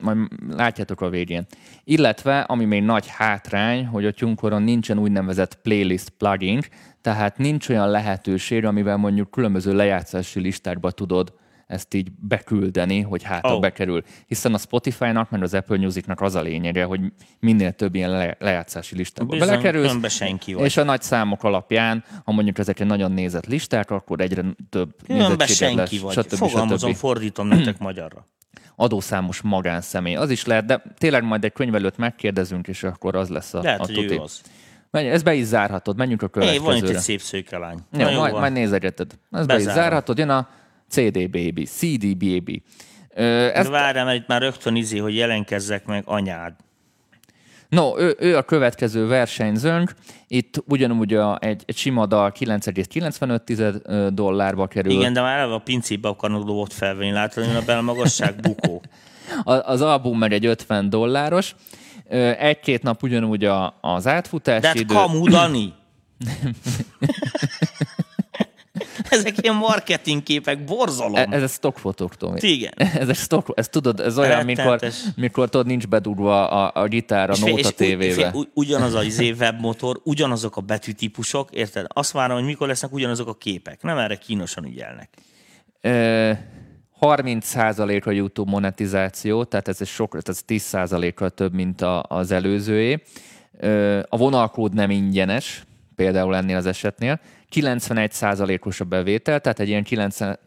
majd látjátok a végén. Illetve, ami még nagy hátrány, hogy a Tunkoron nincsen úgynevezett playlist plugin, tehát nincs olyan lehetőség, amivel mondjuk különböző lejátszási listákba tudod ezt így beküldeni, hogy hát oh. bekerül. Hiszen a Spotify-nak, meg az Apple Music-nak az a lényege, hogy minél több ilyen le- lejátszási listába Bizony, belekerülsz, senki vagy. és a nagy számok alapján, ha mondjuk ezek egy nagyon nézett listák, akkor egyre több Különbe senki lesz, vagy. Stb. Fogalmazom, stb. fordítom nektek magyarra adószámos magánszemély. Az is lehet, de tényleg majd egy könyvelőt megkérdezünk, és akkor az lesz a, lehet, a tuti. Az. Ez be is zárhatod, menjünk a következőre. Hey, van itt egy szép szőke lány. Jó majd, majd nézegeted. Ez be is zárhatod, jön a CD Baby, CD Baby. Ezt... Várjál, mert itt már rögtön izé, hogy jelenkezzek meg anyád. No, ő, ő a következő versenyzőnk. Itt ugyanúgy a, egy, egy sima dal 9,95 dollárba kerül. Igen, de már a pincébe akarnak dobott felvenni, látod, hogy a belmagasság bukó. az album meg egy 50 dolláros. Egy-két nap ugyanúgy a, az átfutási de hát idő. kamu, Dani! Ezek ilyen marketing képek, borzalom. E, ez a stockfotók, Tomi. Igen. ez, a stock, ez tudod, ez olyan, mikor, mikor tudod, nincs bedugva a, a gitár a Nóta tévébe. ugyanaz a izé webmotor, ugyanazok a betűtípusok, érted? Azt várom, hogy mikor lesznek ugyanazok a képek. Nem erre kínosan ügyelnek. E, 30% a YouTube monetizáció, tehát ez, sok, ez 10%-kal több, mint a, az előzőé. A vonalkód nem ingyenes, például ennél az esetnél. 91%-os a bevétel, tehát egy ilyen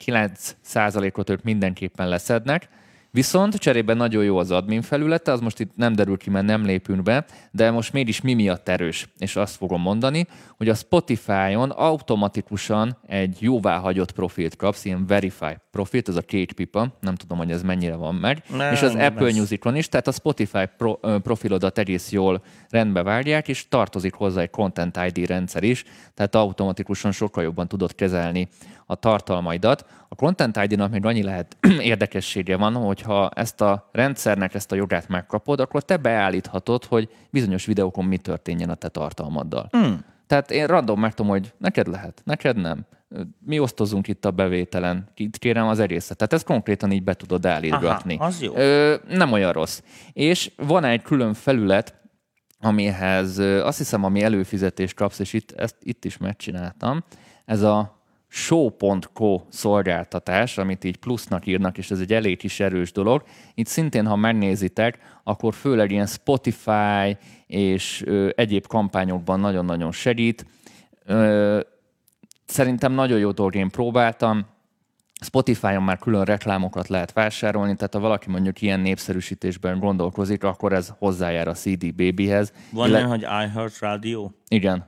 9%-ot ők mindenképpen leszednek. Viszont cserében nagyon jó az admin felülete, az most itt nem derül ki, mert nem lépünk be, de most mégis mi miatt erős, és azt fogom mondani, hogy a Spotify-on automatikusan egy jóváhagyott profilt kapsz, ilyen verify profilt, ez a két pipa, nem tudom, hogy ez mennyire van meg, nem, és az Apple lesz. Music-on is, tehát a Spotify pro, profilodat egész jól rendbe várják, és tartozik hozzá egy Content ID rendszer is, tehát automatikusan sokkal jobban tudod kezelni a tartalmaidat. A Content ID-nak még annyi lehet érdekessége van, hogyha ezt a rendszernek ezt a jogát megkapod, akkor te beállíthatod, hogy bizonyos videókon mi történjen a te tartalmaddal. Mm. Tehát én random megtudom, hogy neked lehet, neked nem. Mi osztozunk itt a bevételen, itt kérem az egészet. Tehát ezt konkrétan így be tudod állítgatni. Aha, az jó. Ö, nem olyan rossz. És van egy külön felület, amihez azt hiszem, ami előfizetést kapsz, és itt, ezt itt is megcsináltam, ez a show.co szolgáltatás, amit így plusznak írnak, és ez egy elég kis erős dolog. Itt szintén, ha megnézitek, akkor főleg ilyen Spotify és ö, egyéb kampányokban nagyon-nagyon segít. Ö, szerintem nagyon jó dolog, én próbáltam. Spotify-on már külön reklámokat lehet vásárolni, tehát ha valaki mondjuk ilyen népszerűsítésben gondolkozik, akkor ez hozzájár a CD Babyhez. Van olyan, hogy iHeart Radio? Igen,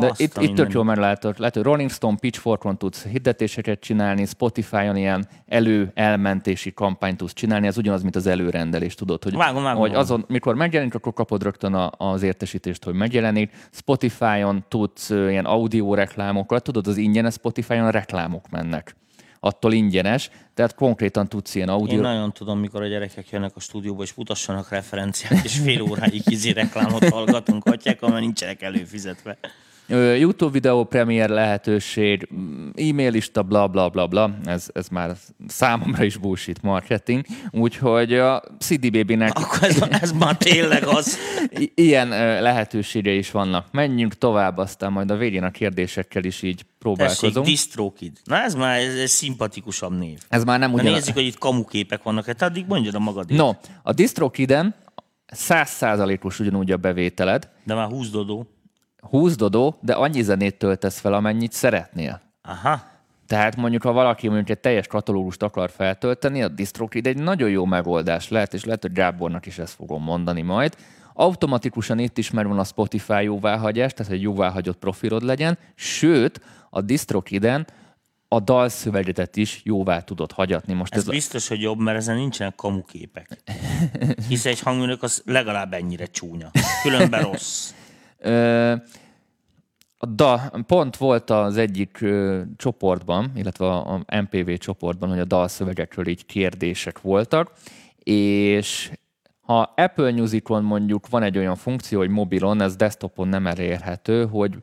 de Azt itt, itt tök jól meglátod. Lehet, hogy Rolling Stone, Pitchforkon tudsz hirdetéseket csinálni, Spotify-on ilyen elő-elmentési kampányt tudsz csinálni, ez ugyanaz, mint az előrendelés, tudod, hogy, vágom, vágom, hogy azon, mikor megjelenik, akkor kapod rögtön a, az értesítést, hogy megjelenik. Spotify-on tudsz ilyen audio reklámokat, tudod, az ingyen Spotify-on reklámok mennek attól ingyenes, tehát konkrétan tudsz ilyen audio... Én nagyon tudom, mikor a gyerekek jönnek a stúdióba, és mutassanak referenciát, és fél óráig izi reklámot hallgatunk, hagyják, amely nincsenek előfizetve. YouTube videó premier lehetőség, e-mail lista, bla bla bla bla, ez, ez már számomra is bullshit marketing, úgyhogy a CDBB-nek... Akkor ez, ez már tényleg az. Ilyen lehetősége is vannak. Menjünk tovább, aztán majd a végén a kérdésekkel is így próbálkozunk. Tessék, DistroKid. Na ez már ez, ez szimpatikusabb név. Ez már nem ugyan... nézzük, hogy itt kamuképek vannak, hát addig mondjad a magadét. No, a DistroKiden 100%-os ugyanúgy a bevételed. De már 20 20 dodó, de annyi zenét töltesz fel, amennyit szeretnél. Aha. Tehát mondjuk, ha valaki mondjuk egy teljes katalógust akar feltölteni, a DistroKid egy nagyon jó megoldás lehet, és lehet, hogy Gábornak is ezt fogom mondani majd. Automatikusan itt is megvan a Spotify jóváhagyás, tehát egy jóváhagyott profilod legyen, sőt, a DistroKiden a dalszövegetet is jóvá tudod hagyatni. Most ez, ez biztos, hogy jobb, mert ezen nincsenek kamuképek. Hiszen egy hangműnök az legalább ennyire csúnya. Különben rossz. A da, pont volt az egyik ö, csoportban, illetve a, a MPV csoportban, hogy a dalszövegekről így kérdések voltak, és ha Apple Musicon mondjuk van egy olyan funkció, hogy mobilon, ez desktopon nem elérhető, hogy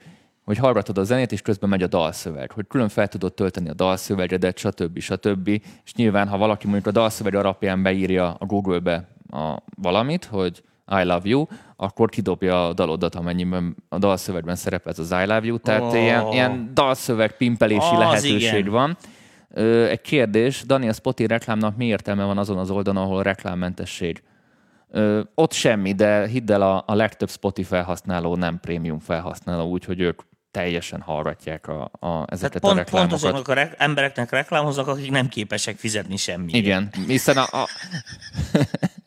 hogy hallgatod a zenét, és közben megy a dalszöveg, hogy külön fel tudod tölteni a dalszövegedet, stb. stb. És nyilván, ha valaki mondjuk a dalszöveg alapján beírja a Google-be a valamit, hogy I love you, akkor kidobja a dalodat, amennyiben a dalszövegben szerepel ez az I love you, tehát oh. ilyen, ilyen dalszöveg pimpelési oh, lehetőség igen. van. Ö, egy kérdés, Dani, a Spotify reklámnak mi értelme van azon az oldalon, ahol reklámmentesség? Ö, ott semmi, de hidd el, a, a legtöbb Spotify felhasználó nem prémium felhasználó, úgyhogy ők teljesen hallgatják a, a, ezeket pont, a reklámokat. Pont azoknak a re- embereknek reklámoznak, akik nem képesek fizetni semmit. Igen, hiszen a, a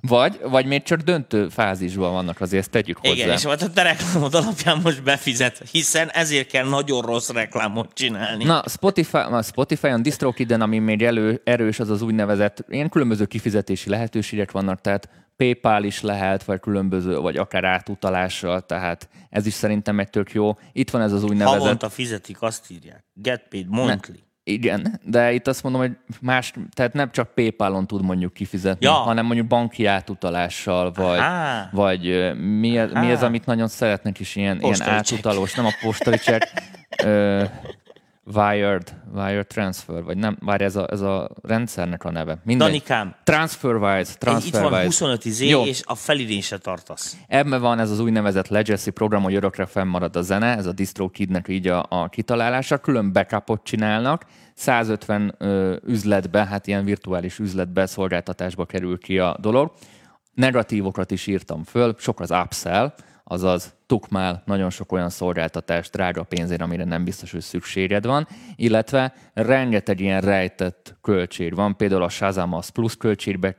Vagy, vagy még csak döntő fázisban vannak, azért ezt tegyük hozzá. Igen, és volt a te reklámod alapján most befizet, hiszen ezért kell nagyon rossz reklámot csinálni. Na, Spotify, a Spotify-on DistroKiden, ami még elő, erős, az az úgynevezett, ilyen különböző kifizetési lehetőségek vannak, tehát PayPal is lehet, vagy különböző, vagy akár átutalással, tehát ez is szerintem egy tök jó. Itt van ez az úgynevezett... Havonta fizetik, azt írják. Get paid monthly. Ne. Igen, de itt azt mondom, hogy más, tehát nem csak PayPal-on tud mondjuk kifizetni, ja. hanem mondjuk banki átutalással, vagy, vagy mi, mi ez, amit nagyon szeretnek is, ilyen, ilyen átutalós, nem a postali check, ö, Wired, Wired Transfer, vagy nem, várj, ez a, ez a rendszernek a neve. Minden. Danikám. TransferWise, TransferWise. Itt van 25 izé, Jó. és a felidén tartasz. Ebben van ez az úgynevezett Legacy program, hogy örökre fennmarad a zene, ez a DistroKidnek így a, a kitalálása, külön backupot csinálnak, 150 ö, üzletbe, hát ilyen virtuális üzletbe, szolgáltatásba kerül ki a dolog. Negatívokat is írtam föl, sok az upsell, azaz tukmál nagyon sok olyan szolgáltatást drága pénzért, amire nem biztos, hogy szükséged van, illetve rengeteg ilyen rejtett költség van, például a Shazam az plusz költségbe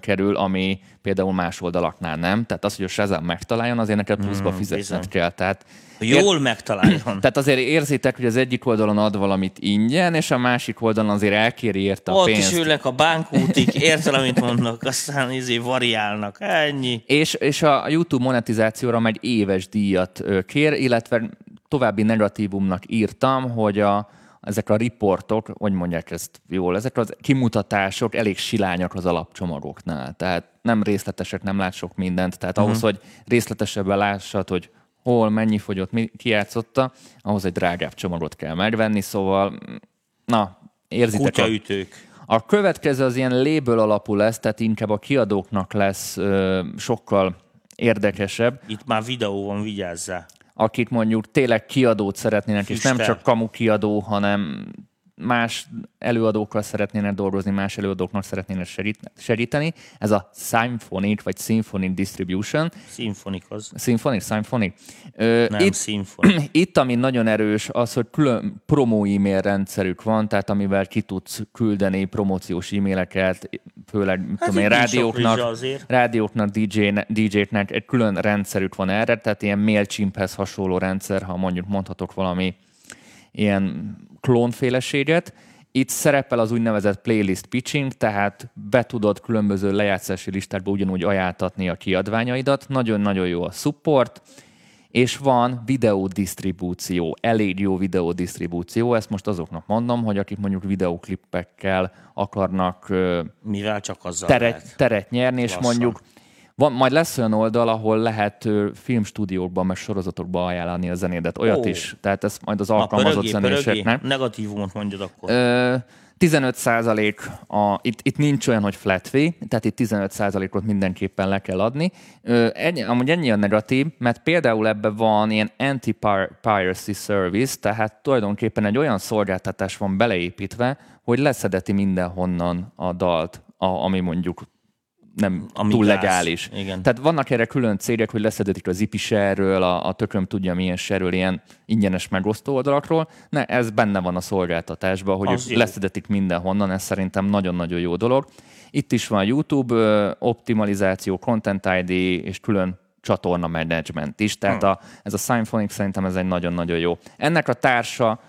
kerül, ami például más oldalaknál nem. Tehát az, hogy a Shazam megtaláljon, azért neked pluszba hmm, fizetned kell. Tehát, Jól ér... megtaláljon. Tehát azért érzitek, hogy az egyik oldalon ad valamit ingyen, és a másik oldalon azért elkéri érte a Ott pénzt. Ott is ülnek a bankútik, érted, amit mondnak, aztán izé variálnak. Ennyi. És, és a YouTube monetizációra megy éves díjat kér, illetve további negatívumnak írtam, hogy a, ezek a riportok, hogy mondják ezt jól, ezek az kimutatások elég silányak az alapcsomagoknál. Tehát nem részletesek, nem lát sok mindent. Tehát uh-huh. ahhoz, hogy részletesebben lássad, hogy hol, mennyi fogyott, mi kijátszotta, ahhoz egy drágább csomagot kell megvenni, szóval na, érzitek. Kutyaütők. A, a következő az ilyen label alapú lesz, tehát inkább a kiadóknak lesz ö, sokkal érdekesebb. Itt már videó van, vigyázzál akik mondjuk tényleg kiadót szeretnének, Füstel. és nem csak kamu kiadó, hanem más előadókkal szeretnének dolgozni, más előadóknak szeretnének segíteni. Ez a Symphonic, vagy Symphonic Distribution. Symphonic az. Symphonic, Symphonic. Ö, Nem, itt, Symphonic. Itt, ami nagyon erős, az, hogy külön promó e-mail rendszerük van, tehát amivel ki tudsz küldeni promóciós e-maileket, főleg hát tudom én, rádióknak, rádióknak DJ, DJ-knek egy külön rendszerük van erre, tehát ilyen MailChimphez hasonló rendszer, ha mondjuk mondhatok valami ilyen klónféleséget. Itt szerepel az úgynevezett playlist pitching, tehát be tudod különböző lejátszási listákba ugyanúgy ajánltatni a kiadványaidat. Nagyon-nagyon jó a support, és van videódisztribúció, elég jó videódisztribúció. Ezt most azoknak mondom, hogy akik mondjuk videóklippekkel akarnak Mivel csak azzal teret, teret nyerni, és mondjuk van, majd lesz olyan oldal, ahol lehet filmstúdiókban, meg sorozatokban ajánlani a zenédet. Olyat oh. is. Tehát ez majd az alkalmazott zenéseknek. Negatívumot mondjad akkor. Ö, 15 százalék, itt, itt nincs olyan, hogy flat fee, tehát itt 15 százalékot mindenképpen le kell adni. Ennyi, amúgy ennyi a negatív, mert például ebben van ilyen anti-piracy service, tehát tulajdonképpen egy olyan szolgáltatás van beleépítve, hogy leszedeti mindenhonnan a dalt, a, ami mondjuk nem Ami túl gáz. legális. Igen. Tehát vannak erre külön cégek, hogy leszedetik az IP erről, a, a tököm tudja milyen serről, ilyen ingyenes megosztó oldalakról. Ne, ez benne van a szolgáltatásban, hogy az ők leszedetik mindenhonnan, ez szerintem nagyon-nagyon jó dolog. Itt is van YouTube optimalizáció, Content ID és külön csatorna management is, tehát hmm. a, ez a Symphonic szerintem ez egy nagyon-nagyon jó. Ennek a társa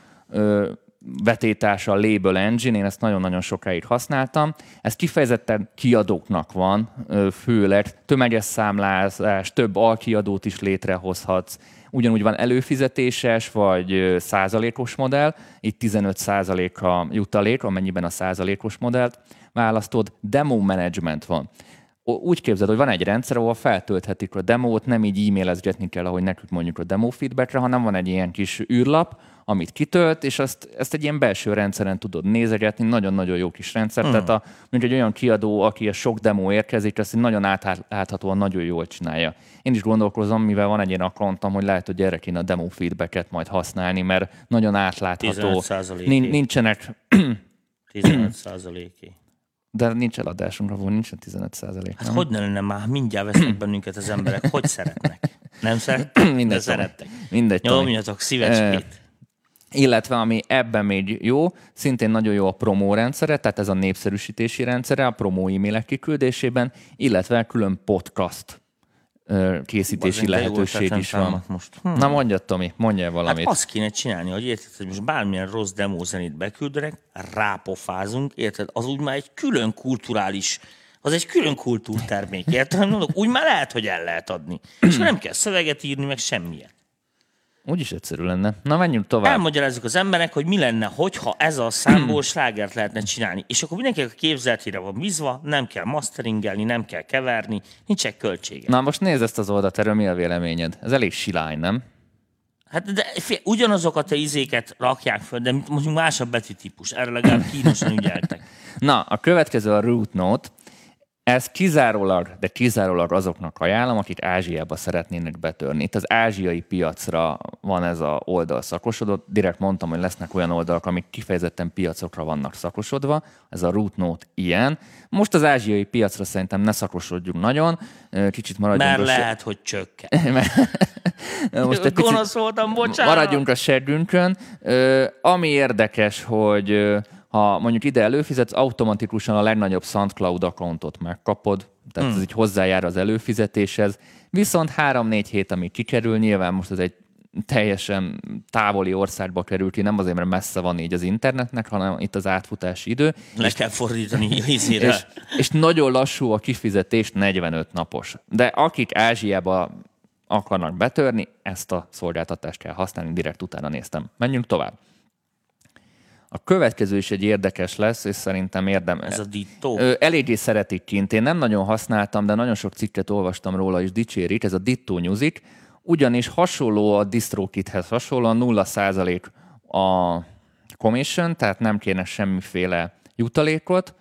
vetétása a Label Engine, én ezt nagyon-nagyon sokáig használtam. Ez kifejezetten kiadóknak van, főleg tömeges számlázás, több alkiadót is létrehozhatsz, ugyanúgy van előfizetéses vagy százalékos modell, itt 15 százalék a jutalék, amennyiben a százalékos modellt választod, demo management van. Úgy képzeld, hogy van egy rendszer, ahol feltölthetik a demót, nem így e-mailezgetni kell, ahogy nekünk mondjuk a demo feedbackre, hanem van egy ilyen kis űrlap, amit kitölt, és ezt, ezt egy ilyen belső rendszeren tudod nézegetni, nagyon-nagyon jó kis rendszer. Mm. Tehát a, mint egy olyan kiadó, aki a sok demo érkezik, ezt nagyon átláthatóan nagyon jól csinálja. Én is gondolkozom, mivel van egy ilyen akkontom, hogy lehet, hogy erre kéne a demo feedbacket majd használni, mert nagyon átlátható. Nincsenek... 15 százaléki. De nincs eladásunk, ahol nincsen 15 százalék. Hát hogy ne lenne már? Mindjárt vesznek bennünket az emberek. Hogy szeretnek? Nem szeretnek? Mindegy, szerettek. Mindegy. Nyomjatok szívecskét illetve ami ebben még jó, szintén nagyon jó a promó rendszere, tehát ez a népszerűsítési rendszere a promó e-mailek kiküldésében, illetve külön podcast készítési lehetőség is van. Most. Hm. Na mondja, Tomi, mondja valamit. Hát azt kéne csinálni, hogy érted, hogy most bármilyen rossz demózenét beküldenek, rápofázunk, érted, az úgy már egy külön kulturális az egy külön kultúrtermék, érted? Mondok, úgy már lehet, hogy el lehet adni. És nem kell szöveget írni, meg semmilyen. Úgyis egyszerű lenne. Na, menjünk tovább. Elmagyarázzuk az emberek, hogy mi lenne, hogyha ez a számból slágert lehetne csinálni. És akkor mindenki a képzeletére van bízva, nem kell masteringelni, nem kell keverni, nincsen költsége. Na, most nézd ezt az oldalt, erről mi a véleményed? Ez elég silány, nem? Hát de fél, ugyanazokat a izéket rakják föl, de mondjuk másabb betűtípus. Erre legalább kínosan ügyeltek. Na, a következő a Root Note. Ez kizárólag, de kizárólag azoknak ajánlom, akik Ázsiába szeretnének betörni. Itt az ázsiai piacra van ez a oldal szakosodott. Direkt mondtam, hogy lesznek olyan oldalak, amik kifejezetten piacokra vannak szakosodva. Ez a Root Note ilyen. Most az ázsiai piacra szerintem ne szakosodjunk nagyon. Kicsit maradjunk. Mert a lehet, hogy csökken. Most egy picit voltam, bocsánat. Maradjunk a segünkön. Ami érdekes, hogy ha mondjuk ide előfizetsz, automatikusan a legnagyobb SoundCloud accountot megkapod, tehát hmm. ez így hozzájár az előfizetéshez. Viszont 3-4 hét, ami kikerül, nyilván most ez egy teljesen távoli országba kerül ki, nem azért, mert messze van így az internetnek, hanem itt az átfutási idő. Le és, kell fordítani és, és, és nagyon lassú a kifizetés, 45 napos. De akik Ázsiába akarnak betörni, ezt a szolgáltatást kell használni, direkt utána néztem. Menjünk tovább. A következő is egy érdekes lesz, és szerintem érdemes. Ez a Ditto? Eléggé szeretik kint. Én nem nagyon használtam, de nagyon sok cikket olvastam róla, és dicsérik. Ez a Ditto Music. Ugyanis hasonló a DistroKithez hasonlóan 0% a commission, tehát nem kéne semmiféle jutalékot.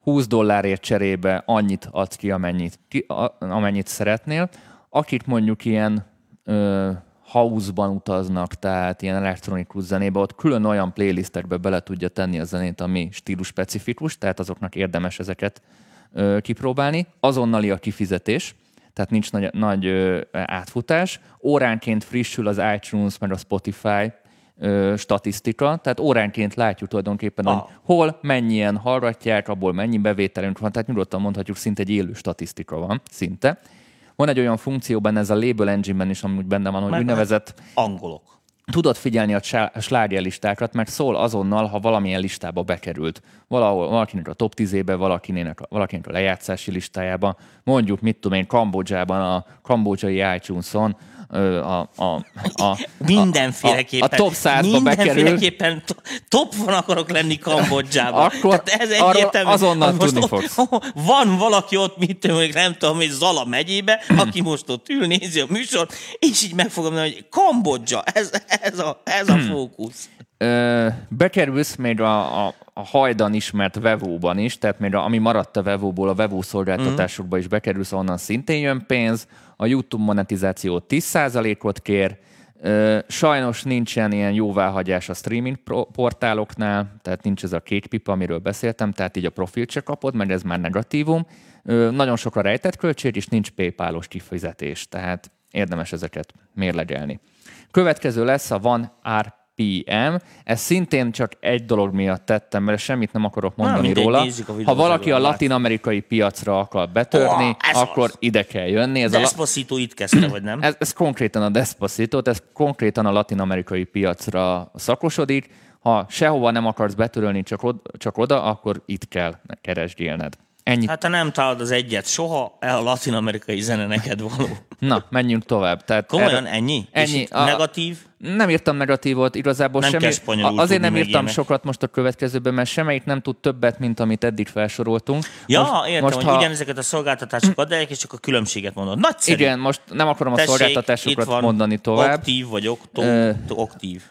20 dollárért cserébe annyit adsz ki, amennyit, ki, amennyit szeretnél. Akik mondjuk ilyen ö, house-ban utaznak, tehát ilyen elektronikus zenébe, ott külön olyan playlistekbe bele tudja tenni a zenét, ami stílus specifikus, tehát azoknak érdemes ezeket ö, kipróbálni. Azonnali a kifizetés, tehát nincs nagy, nagy ö, átfutás. Óránként frissül az iTunes, meg a Spotify ö, statisztika, tehát óránként látjuk tulajdonképpen, ah. hogy hol, mennyien hallgatják, abból mennyi bevételünk van, tehát nyugodtan mondhatjuk, szinte egy élő statisztika van, szinte. Van egy olyan funkció benne, ez a Label Engine-ben is amúgy benne van, hogy úgynevezett... Angolok tudod figyelni a slágerlistákat, meg szól azonnal, ha valamilyen listába bekerült. Valahol, valakinek a top 10-ébe, valakinek, valakinek a lejátszási listájába. Mondjuk, mit tudom én, Kambodzsában, a kambodzsai iTunes-on a, a, a, mindenféleképpen, a, a top 100-ba mindenféleképpen top van akarok lenni Kambodzsában. Akkor ez egyértelmű, azonnal tudni ott, fogsz. Van valaki ott, mit tudom, nem tudom, hogy Zala megyébe, aki most ott ül, nézi a műsort, és így meg fogom mondani, hogy Kambodzsa, ez, ez, a, ez a hmm. fókusz. Ö, bekerülsz még a, a, a hajdan ismert Vevóban is, tehát még a, ami maradt a Vevóból, a Vevó szolgáltatásokba is bekerülsz, onnan szintén jön pénz, a YouTube monetizáció 10%-ot kér, Sajnos nincsen ilyen jóváhagyás a streaming portáloknál, tehát nincs ez a kék pipa, amiről beszéltem, tehát így a profilt se kapod, mert ez már negatívum. Nagyon sok a rejtett költség, és nincs PayPal-os kifizetés, tehát érdemes ezeket mérlegelni. Következő lesz a Van R PM. Ez szintén csak egy dolog miatt tettem, mert semmit nem akarok mondani nem, róla. Ha valaki a latin-amerikai piacra akar betörni, oh, akkor az. ide kell jönni. Ez Despacito a itt kezdte, vagy nem? Ez, ez konkrétan a Despacito, ez konkrétan a latin-amerikai piacra szakosodik. Ha sehova nem akarsz betörölni, csak, od- csak oda, akkor itt kell keresgélned. Ennyi. Hát ha nem találod az egyet soha, a latin-amerikai zene neked való. Na, menjünk tovább. Tehát Komolyan erre... ennyi? Ennyi. A... Negatív? Nem írtam negatívot, igazából nem semmi. Azért nem írtam ilyenek. sokat most a következőben, mert semmelyik nem tud többet, mint amit eddig felsoroltunk. Ja, most, értem, most, hogy ha... ugyanezeket a szolgáltatásokat adják, és csak a különbséget mondod. Nagyszerű. Igen, most nem akarom a Tessék, szolgáltatásokat mondani tovább. Aktív vagy oktív.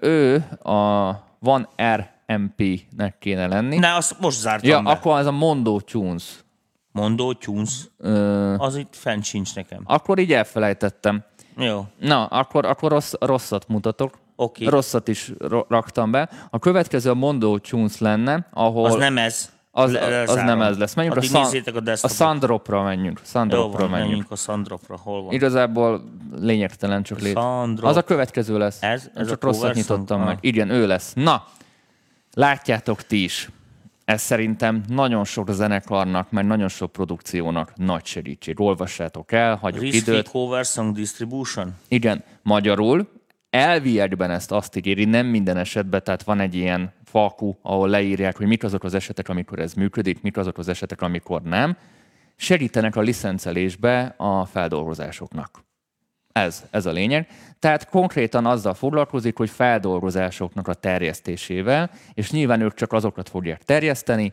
Ő a van R MP-nek kéne lenni. Ne, azt most zártam Ja, be. akkor ez a Mondo Tunes. Mondo Tunes? Ö... Az itt fent sincs nekem. Akkor így elfelejtettem. Jó. Na, akkor, akkor rossz, rosszat mutatok. Okay. Rosszat is raktam be. A következő a Mondo Tunes lenne, ahol... Az nem ez. Az, az nem ez lesz. Menjünk Addig a, a, a Sandropra menjünk. Sandropra Jó, menjünk. menjünk a Sandropra. Hol van? Igazából lényegtelen csak lét. Az a következő lesz. Ez? ez csak rosszat nyitottam meg. Igen, ő lesz. Na, Látjátok ti is, ez szerintem nagyon sok zenekarnak, mert nagyon sok produkciónak nagy segítség. Olvassátok el, hagyjuk Risk időt. Cover Song Distribution? Igen, magyarul. Elviekben ezt azt ígéri, nem minden esetben, tehát van egy ilyen falku, ahol leírják, hogy mik azok az esetek, amikor ez működik, mik azok az esetek, amikor nem. Segítenek a licencelésbe a feldolgozásoknak. Ez, ez a lényeg. Tehát konkrétan azzal foglalkozik, hogy feldolgozásoknak a terjesztésével, és nyilván ők csak azokat fogják terjeszteni,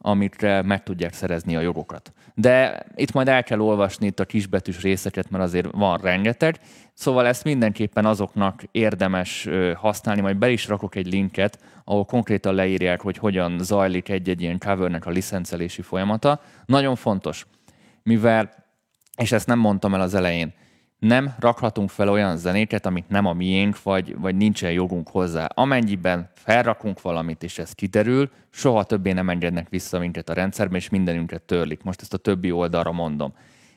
amikre meg tudják szerezni a jogokat. De itt majd el kell olvasni itt a kisbetűs részeket, mert azért van rengeteg. Szóval ezt mindenképpen azoknak érdemes használni, majd be is rakok egy linket, ahol konkrétan leírják, hogy hogyan zajlik egy-egy ilyen covernek a licencelési folyamata. Nagyon fontos, mivel, és ezt nem mondtam el az elején, nem rakhatunk fel olyan zenéket, amit nem a miénk, vagy, vagy nincsen jogunk hozzá. Amennyiben felrakunk valamit, és ez kiderül, soha többé nem engednek vissza minket a rendszerbe, és mindenünket törlik. Most ezt a többi oldalra mondom.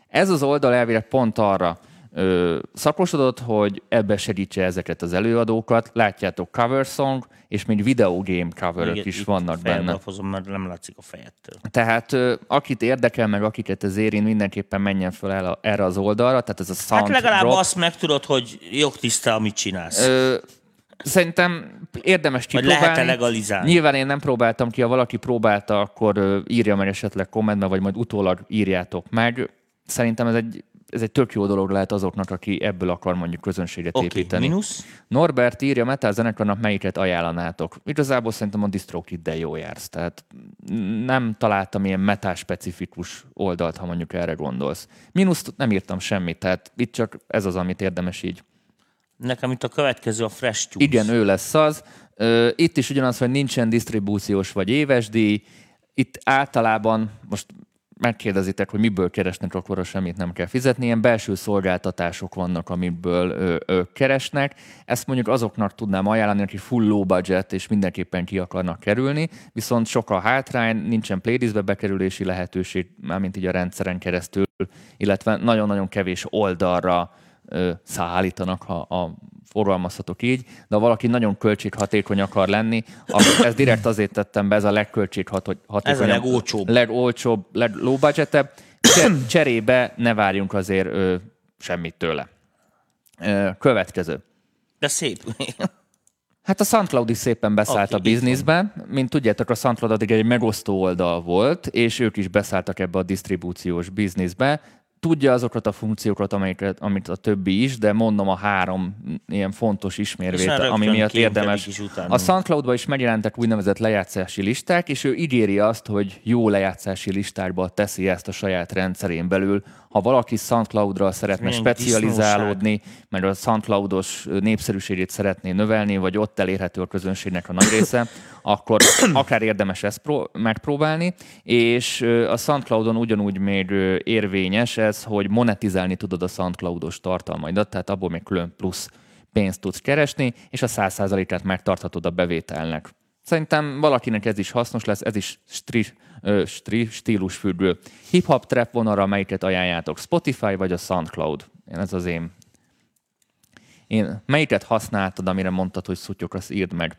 Ez az oldal elvileg pont arra ö, szakosodott, hogy ebbe segítse ezeket az előadókat. Látjátok cover song, és még videogame coverök is vannak benne. Alapozom, mert nem látszik a fejettől. Tehát ö, akit érdekel, meg akiket ez érint, mindenképpen menjen fel el a, erre az oldalra. Tehát ez a sound Hát legalább drop. azt megtudod, hogy jogtiszta, amit csinálsz. Ö, Szerintem érdemes kipróbálni. lehet legalizálni? Nyilván én nem próbáltam ki, ha valaki próbálta, akkor írja meg esetleg kommentben, vagy majd utólag írjátok meg. Szerintem ez egy ez egy tök jó dolog lehet azoknak, aki ebből akar mondjuk közönséget okay, építeni. Minusz? Norbert írja, metal zenekarnak melyiket ajánlanátok? Igazából szerintem a DistroKid-del jó jársz, tehát nem találtam ilyen metal specifikus oldalt, ha mondjuk erre gondolsz. Minuszt nem írtam semmit, tehát itt csak ez az, amit érdemes így. Nekem itt a következő a Fresh Tools. Igen, ő lesz az. Itt is ugyanaz, hogy nincsen disztribúciós vagy éves díj. Itt általában, most megkérdezitek, hogy miből keresnek, akkor semmit nem kell fizetni. Ilyen belső szolgáltatások vannak, amiből ők keresnek. Ezt mondjuk azoknak tudnám ajánlani, aki full low budget, és mindenképpen ki akarnak kerülni, viszont sok a hátrány, nincsen playlistbe bekerülési lehetőség, mármint így a rendszeren keresztül, illetve nagyon-nagyon kevés oldalra szállítanak, ha a forgalmazhatok így, de ha valaki nagyon költséghatékony akar lenni, akkor ezt direkt azért tettem be, ez a legköltséghatékonyabb. Ez a legolcsóbb. Legolcsóbb, low budgetebb. Cserébe ne várjunk azért ö, semmit tőle. Ö, következő. De szép. Hát a SoundCloud is szépen beszállt okay, a bizniszbe. Mint tudjátok, a SoundCloud addig egy megosztó oldal volt, és ők is beszálltak ebbe a disztribúciós bizniszbe tudja azokat a funkciókat, amiket, amit a többi is, de mondom a három ilyen fontos ismérvét, ami miatt érdemes. A soundcloud is megjelentek úgynevezett lejátszási listák, és ő ígéri azt, hogy jó lejátszási listákba teszi ezt a saját rendszerén belül. Ha valaki SoundCloud-ra szeretne Milyen specializálódni, disznóság. mert a SoundCloud-os népszerűségét szeretné növelni, vagy ott elérhető a közönségnek a nagy része, akkor akár érdemes ezt pró- megpróbálni, és a SoundCloud-on ugyanúgy még érvényes ez, hogy monetizálni tudod a SoundCloud-os tartalmaidat, tehát abból még külön plusz pénzt tudsz keresni, és a 100%-át megtarthatod a bevételnek. Szerintem valakinek ez is hasznos lesz, ez is stri, ö, stri, stílusfüggő. Hip-hop trap vonalra, melyiket ajánljátok? Spotify vagy a SoundCloud? Én ez az én. Én melyiket használtad, amire mondtad, hogy szutyok, azt írd meg.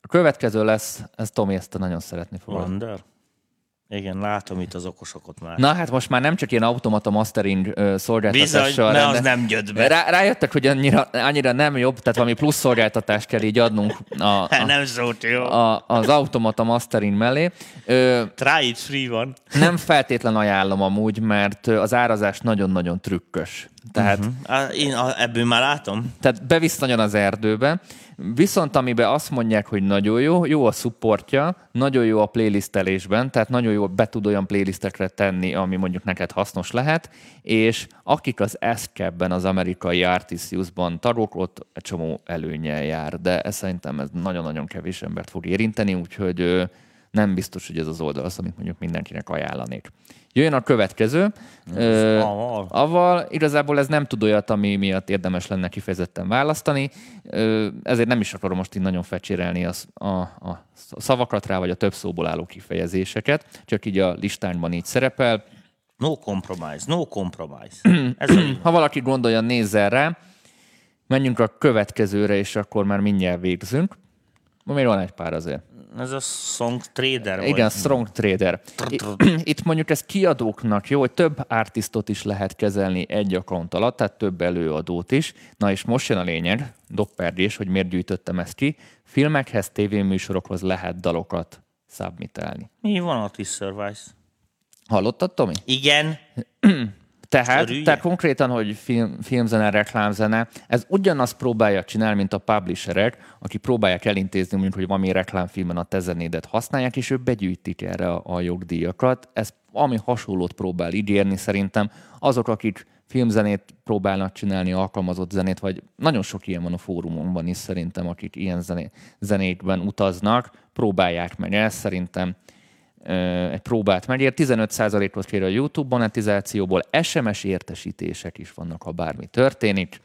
A következő lesz, ez Tomi ezt nagyon szeretni fogod. Wonder. Igen, látom itt az okosokat már. Na hát most már nem csak ilyen automata mastering uh, szolgáltatással. Bizony, ne az nem jött be. Rá, rájöttek, hogy annyira, annyira nem jobb, tehát valami plusz szolgáltatást kell így adnunk a, a, nem szólt jó. A, az automata mastering mellé. Ö, Try it free van. Nem feltétlen ajánlom amúgy, mert az árazás nagyon-nagyon trükkös. Tehát, uh-huh. Én ebből már látom. Tehát bevisz nagyon az erdőbe, Viszont amiben azt mondják, hogy nagyon jó, jó a supportja, nagyon jó a playlistelésben, tehát nagyon jó be tud olyan playlistekre tenni, ami mondjuk neked hasznos lehet, és akik az ESCAP-ben, az amerikai Artisius-ban tagok, ott egy csomó előnyel jár, de ez szerintem ez nagyon-nagyon kevés embert fog érinteni, úgyhogy nem biztos, hogy ez az oldal az, amit mondjuk mindenkinek ajánlanék. Jöjjön a következő. Ö, aval. aval. Igazából ez nem tud olyat, ami miatt érdemes lenne kifejezetten választani, ö, ezért nem is akarom most így nagyon fecsérelni az, a, a szavakat rá, vagy a több szóból álló kifejezéseket, csak így a listánkban így szerepel. No compromise, no compromise. ez ha valaki gondolja, nézzen rá. Menjünk a következőre, és akkor már mindjárt végzünk. Ma még van egy pár azért. Ez a Song Trader? Igen, vagy? Song Trader. Itt mondjuk ez kiadóknak jó, hogy több artistot is lehet kezelni egy account alatt, tehát több előadót is. Na és most jön a lényeg, dopperdés, hogy miért gyűjtöttem ezt ki. Filmekhez, tévéműsorokhoz lehet dalokat submitelni. Mi van a Service? Hallottad, Tomi? Igen. Tehát, tehát konkrétan, hogy film, filmzene, reklámzene, ez ugyanazt próbálja csinálni, mint a publisherek, akik próbálják elintézni, mondjuk, hogy valami reklámfilmen a te zenédet használják, és ők begyűjtik erre a, jogdíjakat. Ez ami hasonlót próbál ígérni szerintem, azok, akik filmzenét próbálnak csinálni, alkalmazott zenét, vagy nagyon sok ilyen van a fórumokban is szerintem, akik ilyen zené, zenékben utaznak, próbálják meg ezt, szerintem egy próbát megér. 15%-ot kér a YouTube monetizációból, SMS értesítések is vannak, ha bármi történik.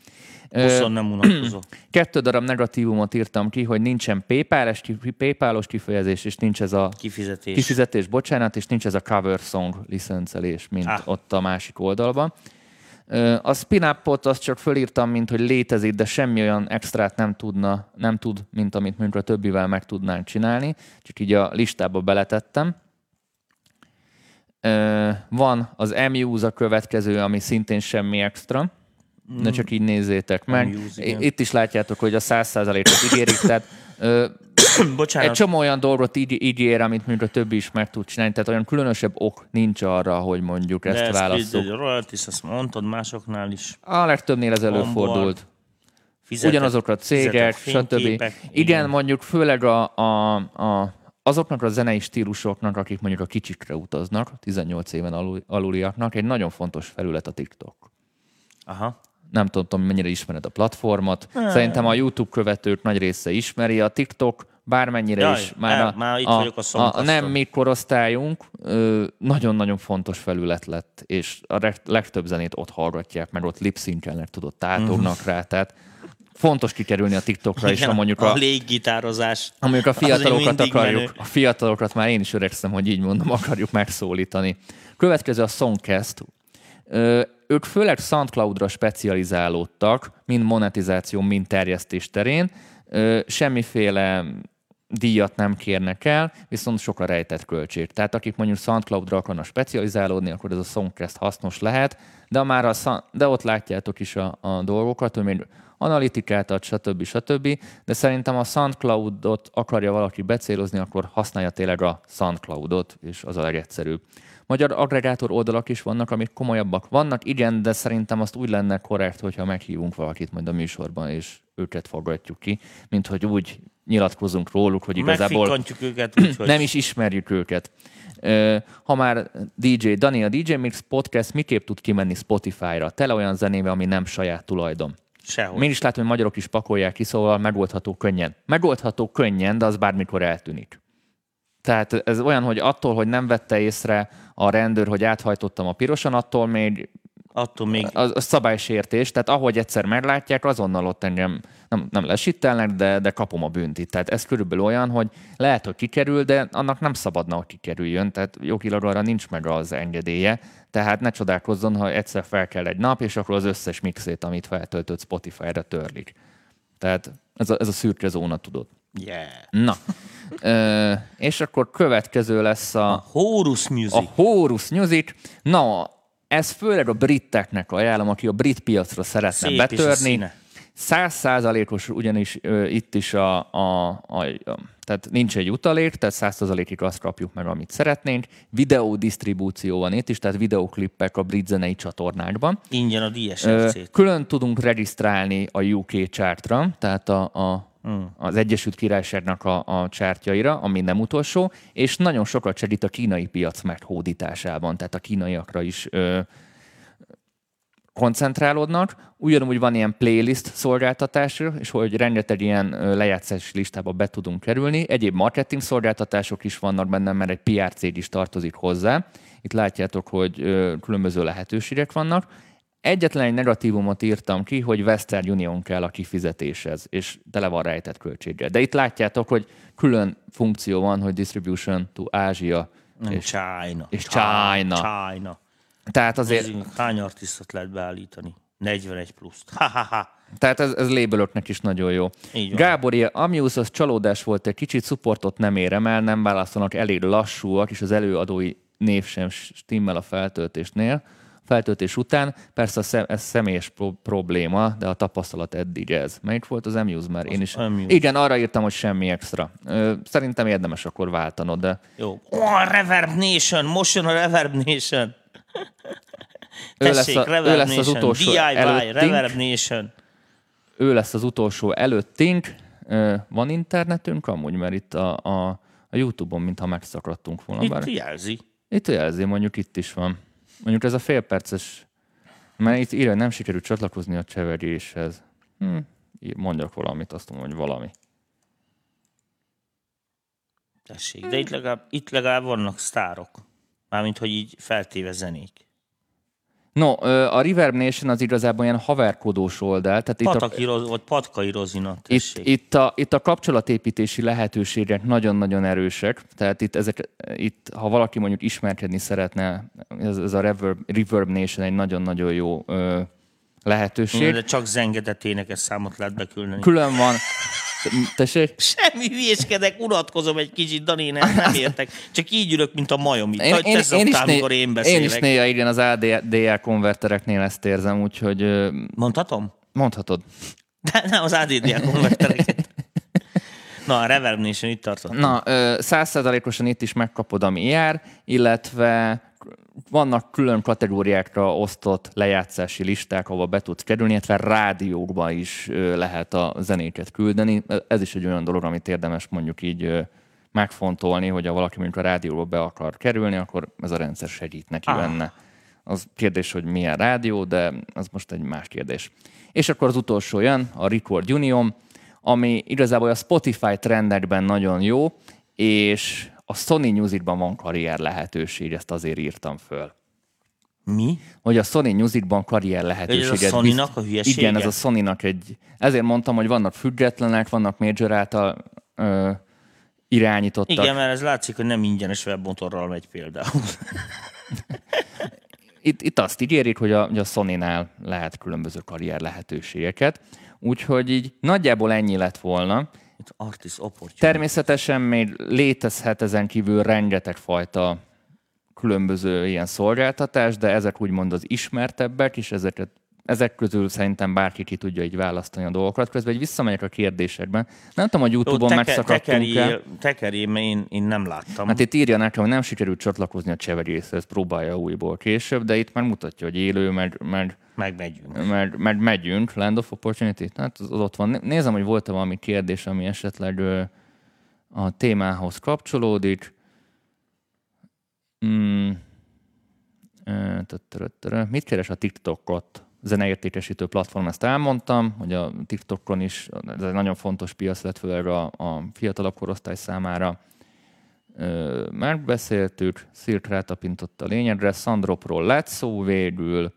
Buszon nem unatkozó. Kettő darab negatívumot írtam ki, hogy nincsen PayPal-es, PayPal-os kifejezés, és nincs ez a kifizetés. kifizetés, bocsánat, és nincs ez a cover song licencelés, mint ah. ott a másik oldalban. A spin azt csak fölírtam, mint hogy létezik, de semmi olyan extrát nem, tudna, nem tud, mint amit mondjuk a többivel meg tudnánk csinálni. Csak így a listába beletettem. Van az MUs a következő, ami szintén semmi extra. Ne csak így nézzétek meg. Itt is látjátok, hogy a 100%-ot ígérik, tehát Bocsánat. Egy csomó olyan dolgot így, így ér, amit mondjuk a többi is meg tud csinálni, tehát olyan különösebb ok nincs arra, hogy mondjuk ezt De választjuk. De royalties, ezt mondtad másoknál is. A legtöbbnél ez előfordult. Fizetek, Ugyanazok a cégek, stb. Igen, mondjuk főleg a, a, a azoknak a zenei stílusoknak, akik mondjuk a kicsikre utaznak, 18 éven alul, aluliaknak, egy nagyon fontos felület a TikTok. Aha nem tudom, mennyire ismered a platformot. Ne. Szerintem a YouTube követők nagy része ismeri, a TikTok bármennyire Jaj, is már, a, már itt a, vagyok a, a, a nem mi korosztályunk nagyon-nagyon fontos felület lett, és a legtöbb zenét ott hallgatják, mert ott lipszinkelnek, tudod, tátognak mm. rá, tehát fontos kikerülni a TikTokra, és ha mondjuk a, a léggitározás. Ha mondjuk a fiatalokat akarjuk, menő. a fiatalokat már én is öregszem, hogy így mondom, akarjuk megszólítani. Következő a Songcast, ők főleg SoundCloud-ra specializálódtak, mind monetizáció, mind terjesztés terén. Semmiféle díjat nem kérnek el, viszont sok a rejtett költség. Tehát akik mondjuk SoundCloud-ra akarnak specializálódni, akkor ez a Songcast hasznos lehet, de, már a, de ott látjátok is a, a dolgokat, hogy még analitikát ad, stb. stb. De szerintem a SoundCloud-ot akarja valaki becélozni, akkor használja tényleg a SoundCloud-ot, és az a legegyszerűbb. Magyar aggregátor oldalak is vannak, amik komolyabbak vannak, igen, de szerintem azt úgy lenne korrekt, hogyha meghívunk valakit majd a műsorban, és őket fogadjuk ki, mint hogy úgy nyilatkozunk róluk, hogy igazából őket, nem is ismerjük őket. Ha már DJ, Dani, a DJ Mix Podcast miképp tud kimenni Spotify-ra? Tele olyan zenével, ami nem saját tulajdon. Sehol. Én is látom, hogy magyarok is pakolják ki, szóval megoldható könnyen. Megoldható könnyen, de az bármikor eltűnik. Tehát ez olyan, hogy attól, hogy nem vette észre a rendőr, hogy áthajtottam a pirosan, attól még attól még... Az, az szabálysértés, tehát ahogy egyszer meglátják, azonnal ott engem nem, nem lesittelnek, de, de kapom a büntit. Tehát ez körülbelül olyan, hogy lehet, hogy kikerül, de annak nem szabadna, hogy kikerüljön, tehát jogilag arra nincs meg az engedélye, tehát ne csodálkozzon, ha egyszer fel kell egy nap, és akkor az összes mixét, amit feltöltött Spotify-ra törlik. Tehát ez a, ez a szürke zóna, tudod. Yeah. Na. Ö, és akkor következő lesz a... A Horus Music. A Horus Music. Na, ez főleg a briteknek ajánlom, aki a brit piacra szeretne Szép betörni. Százszázalékos ugyanis ö, itt is a, a, a, a, tehát nincs egy utalék, tehát százszázalékig azt kapjuk meg, amit szeretnénk. Videó disztribúció van itt is, tehát videoklippek a brit zenei csatornákban. Ingyen a DSRC-t. Külön tudunk regisztrálni a UK chartra, tehát a, a mm. az Egyesült Királyságnak a, a csártyaira, ami nem utolsó, és nagyon sokat segít a kínai piac meghódításában, tehát a kínaiakra is ö, koncentrálódnak. Ugyanúgy van ilyen playlist szolgáltatás, és hogy rengeteg ilyen lejátszási listába be tudunk kerülni. Egyéb marketing szolgáltatások is vannak benne, mert egy PR cég is tartozik hozzá. Itt látjátok, hogy különböző lehetőségek vannak Egyetlen egy negatívumot írtam ki, hogy Western Union kell a kifizetéshez, és tele van rejtett költséggel. De itt látjátok, hogy külön funkció van, hogy distribution to Ázsia. És China. És China. China. Tehát azért... Nézzünk, hány artisztot lehet beállítani? 41 pluszt. Ha, ha, ha. Tehát ez, ez labelöknek is nagyon jó. Gábor, Amius az csalódás volt, egy kicsit supportot nem érem el, nem válaszolnak, elég lassúak, és az előadói név sem stimmel a feltöltésnél feltöltés után. Persze szem, ez személyes pro- probléma, de a tapasztalat eddig ez. Melyik volt az Amuse már? Én is. Amuse. Igen, arra írtam, hogy semmi extra. Szerintem érdemes akkor váltanod, de... Jó. Oh, Reverb Nation! A Reverb Nation! Ő lesz, a, Reverb ő lesz az utolsó DIY, előttünk. Reverb Nation. Ő lesz az utolsó előttünk. Van internetünk amúgy, mert itt a, a, a YouTube-on mintha megszakadtunk volna. Itt bár. jelzi. Itt jelzi, mondjuk itt is van. Mondjuk ez a félperces Mert itt írja, nem sikerült csatlakozni a cseveréshez. Hm, mondjak valamit, azt mondom, hogy valami. Tessék, de itt legalább, itt legalább vannak sztárok. Mármint, hogy így feltéve zenék. No, a Reverb Nation az igazából ilyen haverkodós oldal. Tehát Pataki, itt a, vagy Patkai Rozina, itt, itt, a, itt a kapcsolatépítési lehetőségek nagyon-nagyon erősek. Tehát itt, ezek, itt, ha valaki mondjuk ismerkedni szeretne, ez, ez a Reverb, Reverb Nation egy nagyon-nagyon jó ö, lehetőség. De csak zengedett énekes számot lehet beküldeni. Külön van. Tessék? Semmi hülyéskedek, unatkozom egy kicsit, Dani, nem, nem értek. Csak így ülök, mint a majom itt. Én, én, én, én, is né- én beszélek. Én is néha igen, az ADL konvertereknél ezt érzem, úgyhogy... Mondhatom? Mondhatod. De nem az ADDL konvertereket. Na, a Reverb Nation itt tartott. Na, százszerzalékosan itt is megkapod, ami jár, illetve vannak külön kategóriákra osztott lejátszási listák, ahova be tudsz kerülni, illetve rádiókba is lehet a zenéket küldeni. Ez is egy olyan dolog, amit érdemes mondjuk így megfontolni, hogy ha valaki mondjuk a rádióba be akar kerülni, akkor ez a rendszer segít neki ah. benne. Az kérdés, hogy milyen rádió, de az most egy más kérdés. És akkor az utolsó jön, a Record Union, ami igazából a Spotify trendekben nagyon jó, és a Sony Musicban van karrier lehetőség, ezt azért írtam föl. Mi? Hogy a Sony Musicban karrier lehetőség. Ez a sony a hülyesége? Igen, ez a sony egy... Ezért mondtam, hogy vannak függetlenek, vannak major által ö, irányítottak. Igen, mert ez látszik, hogy nem ingyenes webmotorral megy például. itt, itt azt ígérik, hogy a, hogy a Sony-nál lehet különböző karrier lehetőségeket. Úgyhogy így nagyjából ennyi lett volna. Természetesen még létezhet ezen kívül rengeteg fajta különböző ilyen szolgáltatás, de ezek úgymond az ismertebbek, és ezeket ezek közül szerintem bárki ki tudja így választani a dolgokat. Közben egy visszamegyek a kérdésekben. Nem tudom, hogy Youtube-on megszakadtunk-e. Tekeri, mert én, én nem láttam. Hát itt írja nekem, hogy nem sikerült csatlakozni a cseverészhez, próbálja újból később, de itt már mutatja, hogy élő, meg, meg meg megyünk. Meg, meg megyünk, Land of Opportunity, hát az, az ott van. Nézem, hogy volt-e valami kérdés, ami esetleg a témához kapcsolódik. Mm. Mit keres a TikTokot? Zeneértékesítő platform, ezt elmondtam, hogy a TikTokon is ez egy nagyon fontos piac lett főleg a, a fiatalabb korosztály számára. Megbeszéltük, Szirk rátapintott a lényegre, Sandropról lett szó végül,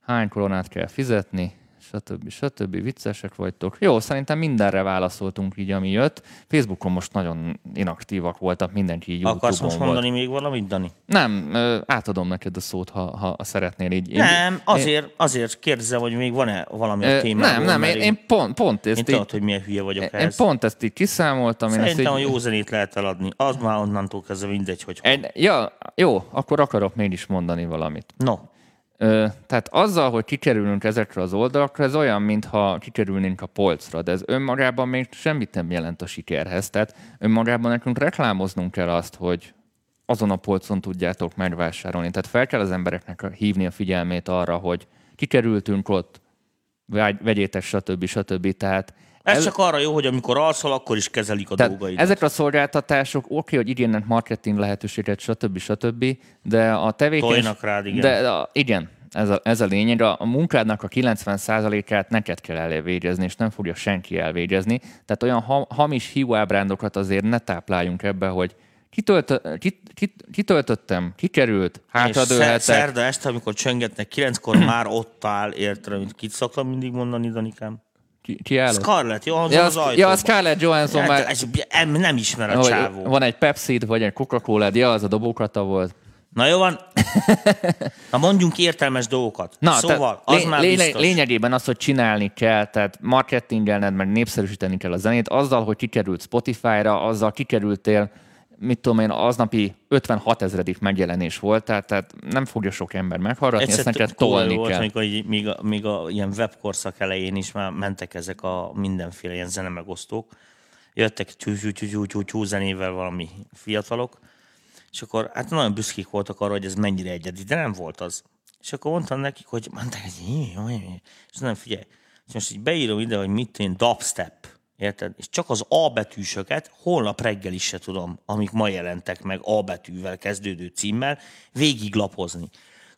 hány koronát kell fizetni, stb. stb. viccesek vagytok. Jó, szerintem mindenre válaszoltunk így, ami jött. Facebookon most nagyon inaktívak voltak, mindenki így Akarsz most mondani volt. még valamit, Dani? Nem, átadom neked a szót, ha, ha szeretnél így. Nem, azért, azért kérdezem, hogy még van-e valami a témában. Nem, nem, én, én pont, pont ezt én így... Tudod, hogy milyen hülye vagyok én, ez. Én pont ezt így kiszámoltam. Szerintem én így... a jó zenét lehet eladni. Az már onnantól kezdve mindegy, hogy hol. Ja, jó, akkor akarok mégis mondani valamit. No. Tehát azzal, hogy kikerülünk ezekre az oldalakra, ez olyan, mintha kikerülnénk a polcra, de ez önmagában még semmit nem jelent a sikerhez. Tehát önmagában nekünk reklámoznunk kell azt, hogy azon a polcon tudjátok megvásárolni. Tehát fel kell az embereknek hívni a figyelmét arra, hogy kikerültünk ott, vegyétek, stb. stb. Tehát ez el... csak arra jó, hogy amikor alszol, akkor is kezelik a Tehát dolgaidat. Ezek a szolgáltatások oké, okay, hogy igénynek marketing lehetőséget, stb. stb. De a tevékenység... Tojnak rád, igen. De, a, igen, ez a, ez a lényeg. A, a munkádnak a 90%-át neked kell elvégezni, és nem fogja senki elvégezni. Tehát olyan ha, hamis hiúábrándokat azért ne tápláljunk ebbe, hogy kitölt, kit, kit, kitöltöttem, kikerült, hátradőlhetek. Szerda este, amikor csöngetnek, kilenckor már ott áll, érted, amit kit szoktam mindig mondani, Danikám? Ki, ki állott? Scarlett Johansson ja, az ajtóban. Ja, Scarlett Johansson már... Ez, nem ismer a csávó. Van egy pepsi vagy egy Coca-Cola, ja, az a dobókrata volt. Na jó van. Na mondjunk értelmes dolgokat. Na, szóval, az lé- már biztos. Lényegében az, hogy csinálni kell, tehát marketingelned, meg népszerűsíteni kell a zenét, azzal, hogy kikerült Spotify-ra, azzal kikerültél mit tudom én, aznapi 56 ezredik megjelenés volt, tehát, tehát nem fogja sok ember meghallgatni, Egyszer ezt neked tolni volt, kell. Amikor, még, a, még a ilyen webkorszak elején is már mentek ezek a mindenféle ilyen zenemegosztók, jöttek tyú zenével valami fiatalok, és akkor hát nagyon büszkék voltak arra, hogy ez mennyire egyedi, de nem volt az. És akkor mondtam nekik, hogy mondták, hogy és nem figyelj, és most így beírom ide, hogy mit én dubstep, Érted? És csak az A betűsöket holnap reggel is se tudom, amik ma jelentek meg A betűvel kezdődő címmel, végiglapozni.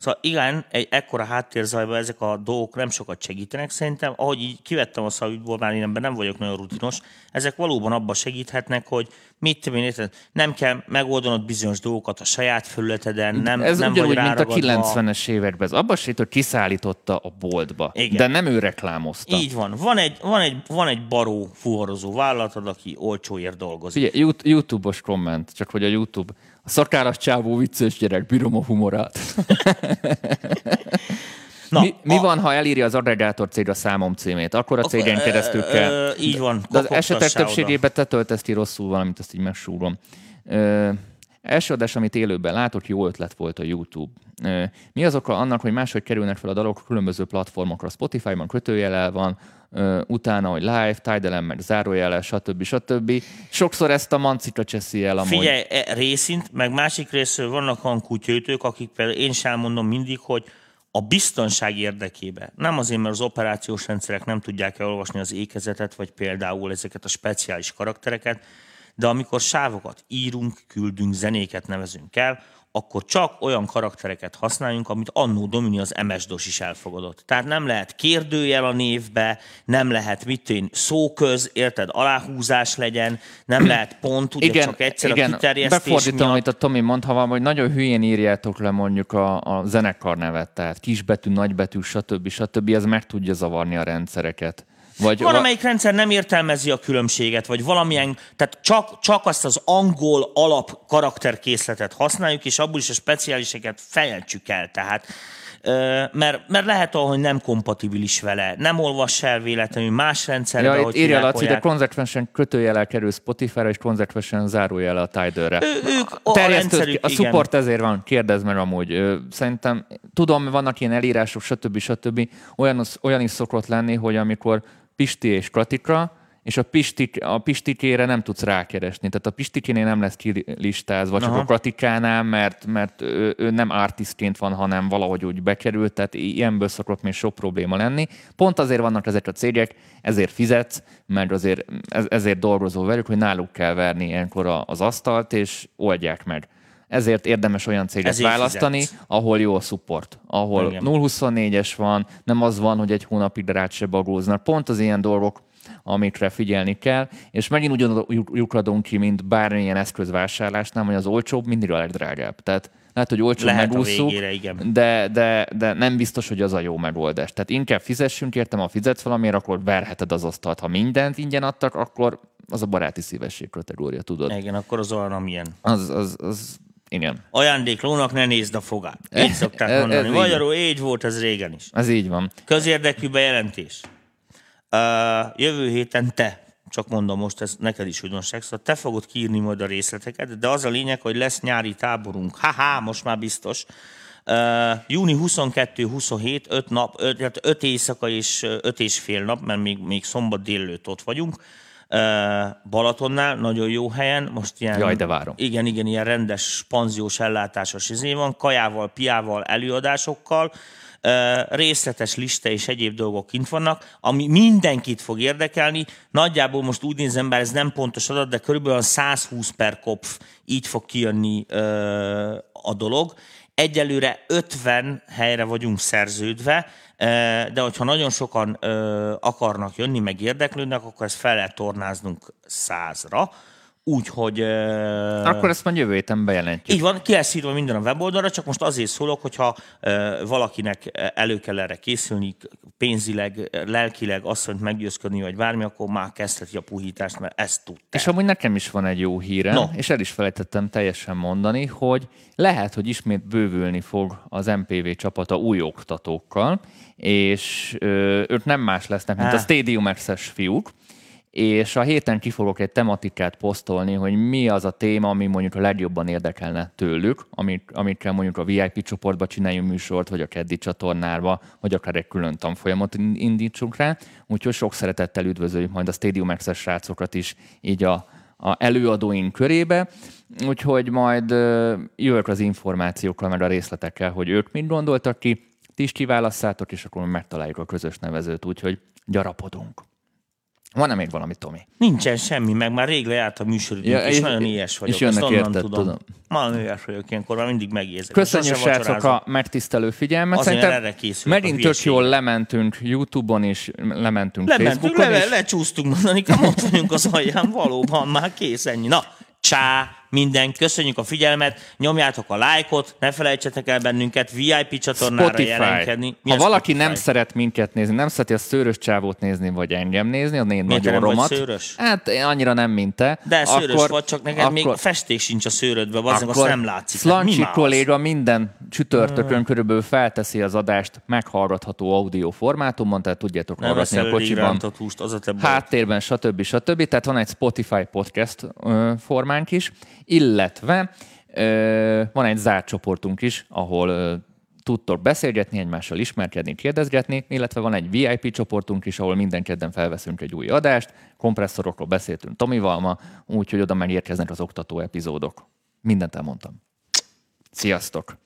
Szóval igen, egy ekkora háttérzajban ezek a dolgok nem sokat segítenek. Szerintem, ahogy így kivettem a szavükból, már én nem vagyok nagyon rutinos, ezek valóban abban segíthetnek, hogy mit tudom én, nem kell megoldanod bizonyos dolgokat a saját felületeden, nem Ez nem ugyanúgy, vagy mint a 90-es években. Ez abban segít, hogy kiszállította a boltba, Igen. de nem ő reklámozta. Így van. Van egy, van egy, van egy baró fuvarozó vállalatod, aki olcsóért dolgozik. Ugye, YouTube-os komment, csak hogy a YouTube a szakállas csávó vicces gyerek, bírom a humorát. Na, mi, mi a... van, ha elírja az agregátor cég a számom címét? Akkor a cégen keresztül kell. Ö, ö, így van. De az esetek többségében te töltesz rosszul valamit, azt így megsúrom. Ö, első adás, amit élőben látott, jó ötlet volt a YouTube. Mi az oka annak, hogy máshogy kerülnek fel a dalok különböző platformokra? Spotify-ban kötőjelel van, utána, hogy live, Tidal meg zárójele, stb. stb. Sokszor ezt a mancika cseszi el amúgy. Figyelj, e, részint, meg másik részről vannak olyan kutyőtők, akik például én sem mondom mindig, hogy a biztonság érdekében, nem azért, mert az operációs rendszerek nem tudják elolvasni az ékezetet, vagy például ezeket a speciális karaktereket, de amikor sávokat írunk, küldünk, zenéket nevezünk el, akkor csak olyan karaktereket használjunk, amit annó Domini az MS-DOS is elfogadott. Tehát nem lehet kérdőjel a névbe, nem lehet mit én szóköz, érted, aláhúzás legyen, nem lehet pont, ugye igen, csak egyszer igen, a kiterjesztés Befordítom, miatt. amit a Tomi mondta, hogy nagyon hülyén írjátok le mondjuk a, a zenekar nevet, tehát kisbetű, nagybetű, stb. stb. Ez meg tudja zavarni a rendszereket. Vagy Van, amelyik rendszer nem értelmezi a különbséget, vagy valamilyen, tehát csak, csak azt az angol alap karakterkészletet használjuk, és abból is a speciáliseket fejeltsük el. Tehát mert, mert lehet, hogy nem kompatibilis vele, nem olvass el véletlenül más rendszerbe, ja, hogy írja Laci, de konzekvensen kötőjele kerül Spotify-ra, és konzekvensen zárójele a Tidal-re. ők a, a, a support ezért van, kérdezd meg amúgy. Szerintem, tudom, vannak ilyen elírások, stb. stb. Olyan, olyan is szokott lenni, hogy amikor Pisti és Katika, és a, pistik, a pistikére nem tudsz rákeresni. Tehát a pistikénél nem lesz kilistázva, csak Aha. a Katikánál, mert, mert ő, ő nem artistként van, hanem valahogy úgy bekerült, tehát ilyenből szokott még sok probléma lenni. Pont azért vannak ezek a cégek, ezért fizetsz, mert azért, ezért dolgozol velük, hogy náluk kell verni ilyenkor az asztalt, és oldják meg. Ezért érdemes olyan céget Ezért választani, fizetsz. ahol jó a support, ahol 0-24-es van, nem az van, hogy egy hónapig rá se bagóznak. Pont az ilyen dolgok, amikre figyelni kell, és megint ugyanúgy lyukadunk ki, mint bármilyen eszközvásárlásnál, hogy az olcsóbb mindig a legdrágább. Tehát lehet, hogy olcsó megúszuk, de, de, de nem biztos, hogy az a jó megoldás. Tehát inkább fizessünk, értem, ha fizetsz valamiért, akkor verheted az asztalt. Ha mindent ingyen adtak, akkor az a baráti szívesség kategória, tudod? Igen, akkor az olyan, amilyen. Az, az, az igen. Ajándéklónak ne nézd a fogát. Így szokták ez, mondani. Ez Magyarul így volt ez régen is. Ez így van. Közérdekű bejelentés. Uh, jövő héten te, csak mondom most, ez neked is újdonság, szóval te fogod kiírni majd a részleteket, de az a lényeg, hogy lesz nyári táborunk. Haha, most már biztos. Uh, júni 22-27, 5 nap, 5, 5 éjszaka és 5 és fél nap, mert még, még szombat délőtt ott vagyunk. Balatonnál, nagyon jó helyen. Most ilyen, Jaj, de várom. Igen, igen, ilyen rendes panziós ellátásos izé van, kajával, piával, előadásokkal, részletes lista és egyéb dolgok kint vannak, ami mindenkit fog érdekelni. Nagyjából most úgy nézem, bár ez nem pontos adat, de körülbelül 120 per kopf így fog kijönni a dolog. Egyelőre 50 helyre vagyunk szerződve, de hogyha nagyon sokan akarnak jönni, meg érdeklődnek, akkor ezt fel lehet tornáznunk százra. Úgyhogy... Akkor ezt majd jövő héten bejelentjük. Így van, ki lesz írva minden a weboldalra, csak most azért szólok, hogyha valakinek elő kell erre készülni, pénzileg, lelkileg, asszonyt meggyőzködni, vagy bármi, akkor már kezdheti a puhítást, mert ezt tudta. És amúgy nekem is van egy jó hírem, no. és el is felejtettem teljesen mondani, hogy lehet, hogy ismét bővülni fog az MPV csapata új oktatókkal, és ö, ők nem más lesznek, mint Há. a Stadium Access fiúk, és a héten ki fogok egy tematikát posztolni, hogy mi az a téma, ami mondjuk a legjobban érdekelne tőlük, amik, amikkel mondjuk a VIP csoportba csináljunk műsort, vagy a keddi csatornába, vagy akár egy külön tanfolyamot indítsunk rá. Úgyhogy sok szeretettel üdvözöljük majd a Stadium Access srácokat is így a, a előadóink körébe. Úgyhogy majd jövök az információkkal, meg a részletekkel, hogy ők mit gondoltak ki, ti is kiválasszátok, és akkor megtaláljuk a közös nevezőt, úgyhogy gyarapodunk. Van-e még valami, Tomi? Nincsen semmi, meg már rég lejárt a műsoridőnk, ja, és, és nagyon ilyes vagyok. És jönnek érted, tudom. tudom. Nagyon ilyes vagyok ilyenkor, már mindig megérzek. Köszönjük, srácok, a megtisztelő figyelmet. Azért Szerintem erre megint tök jól lementünk YouTube-on, és lementünk, lementünk Facebookon le, is. Lecsúsztunk, mondani, ott vagyunk az alján, valóban már kész, ennyi. Na, csá, minden, köszönjük a figyelmet, nyomjátok a lájkot, ne felejtsetek el bennünket VIP csatornára Spotify. jelentkedni. Mi ha valaki Spotify? nem szeret minket nézni, nem szereti a szőrös csávót nézni, vagy engem nézni, a én Miért nagyon nem romat. szőrös? Hát annyira nem, mint te. De szőrös akkor, vagy, csak neked akkor, még festék sincs a szőrödbe, azért azt nem látszik. Szlancsi kolléga minden csütörtökön hmm. körülbelül felteszi az adást meghallgatható audio formátumon, tehát tudjátok nem hallgatni a kocsiban. Húst, az a háttérben, stb. stb. Tehát van egy Spotify podcast formánk is, illetve van egy zárt csoportunk is, ahol tudtok beszélgetni, egymással ismerkedni, kérdezgetni, illetve van egy VIP csoportunk is, ahol minden kedden felveszünk egy új adást, kompresszorokról beszéltünk Tomival ma, úgyhogy oda megérkeznek az oktató epizódok. Mindent elmondtam. Sziasztok!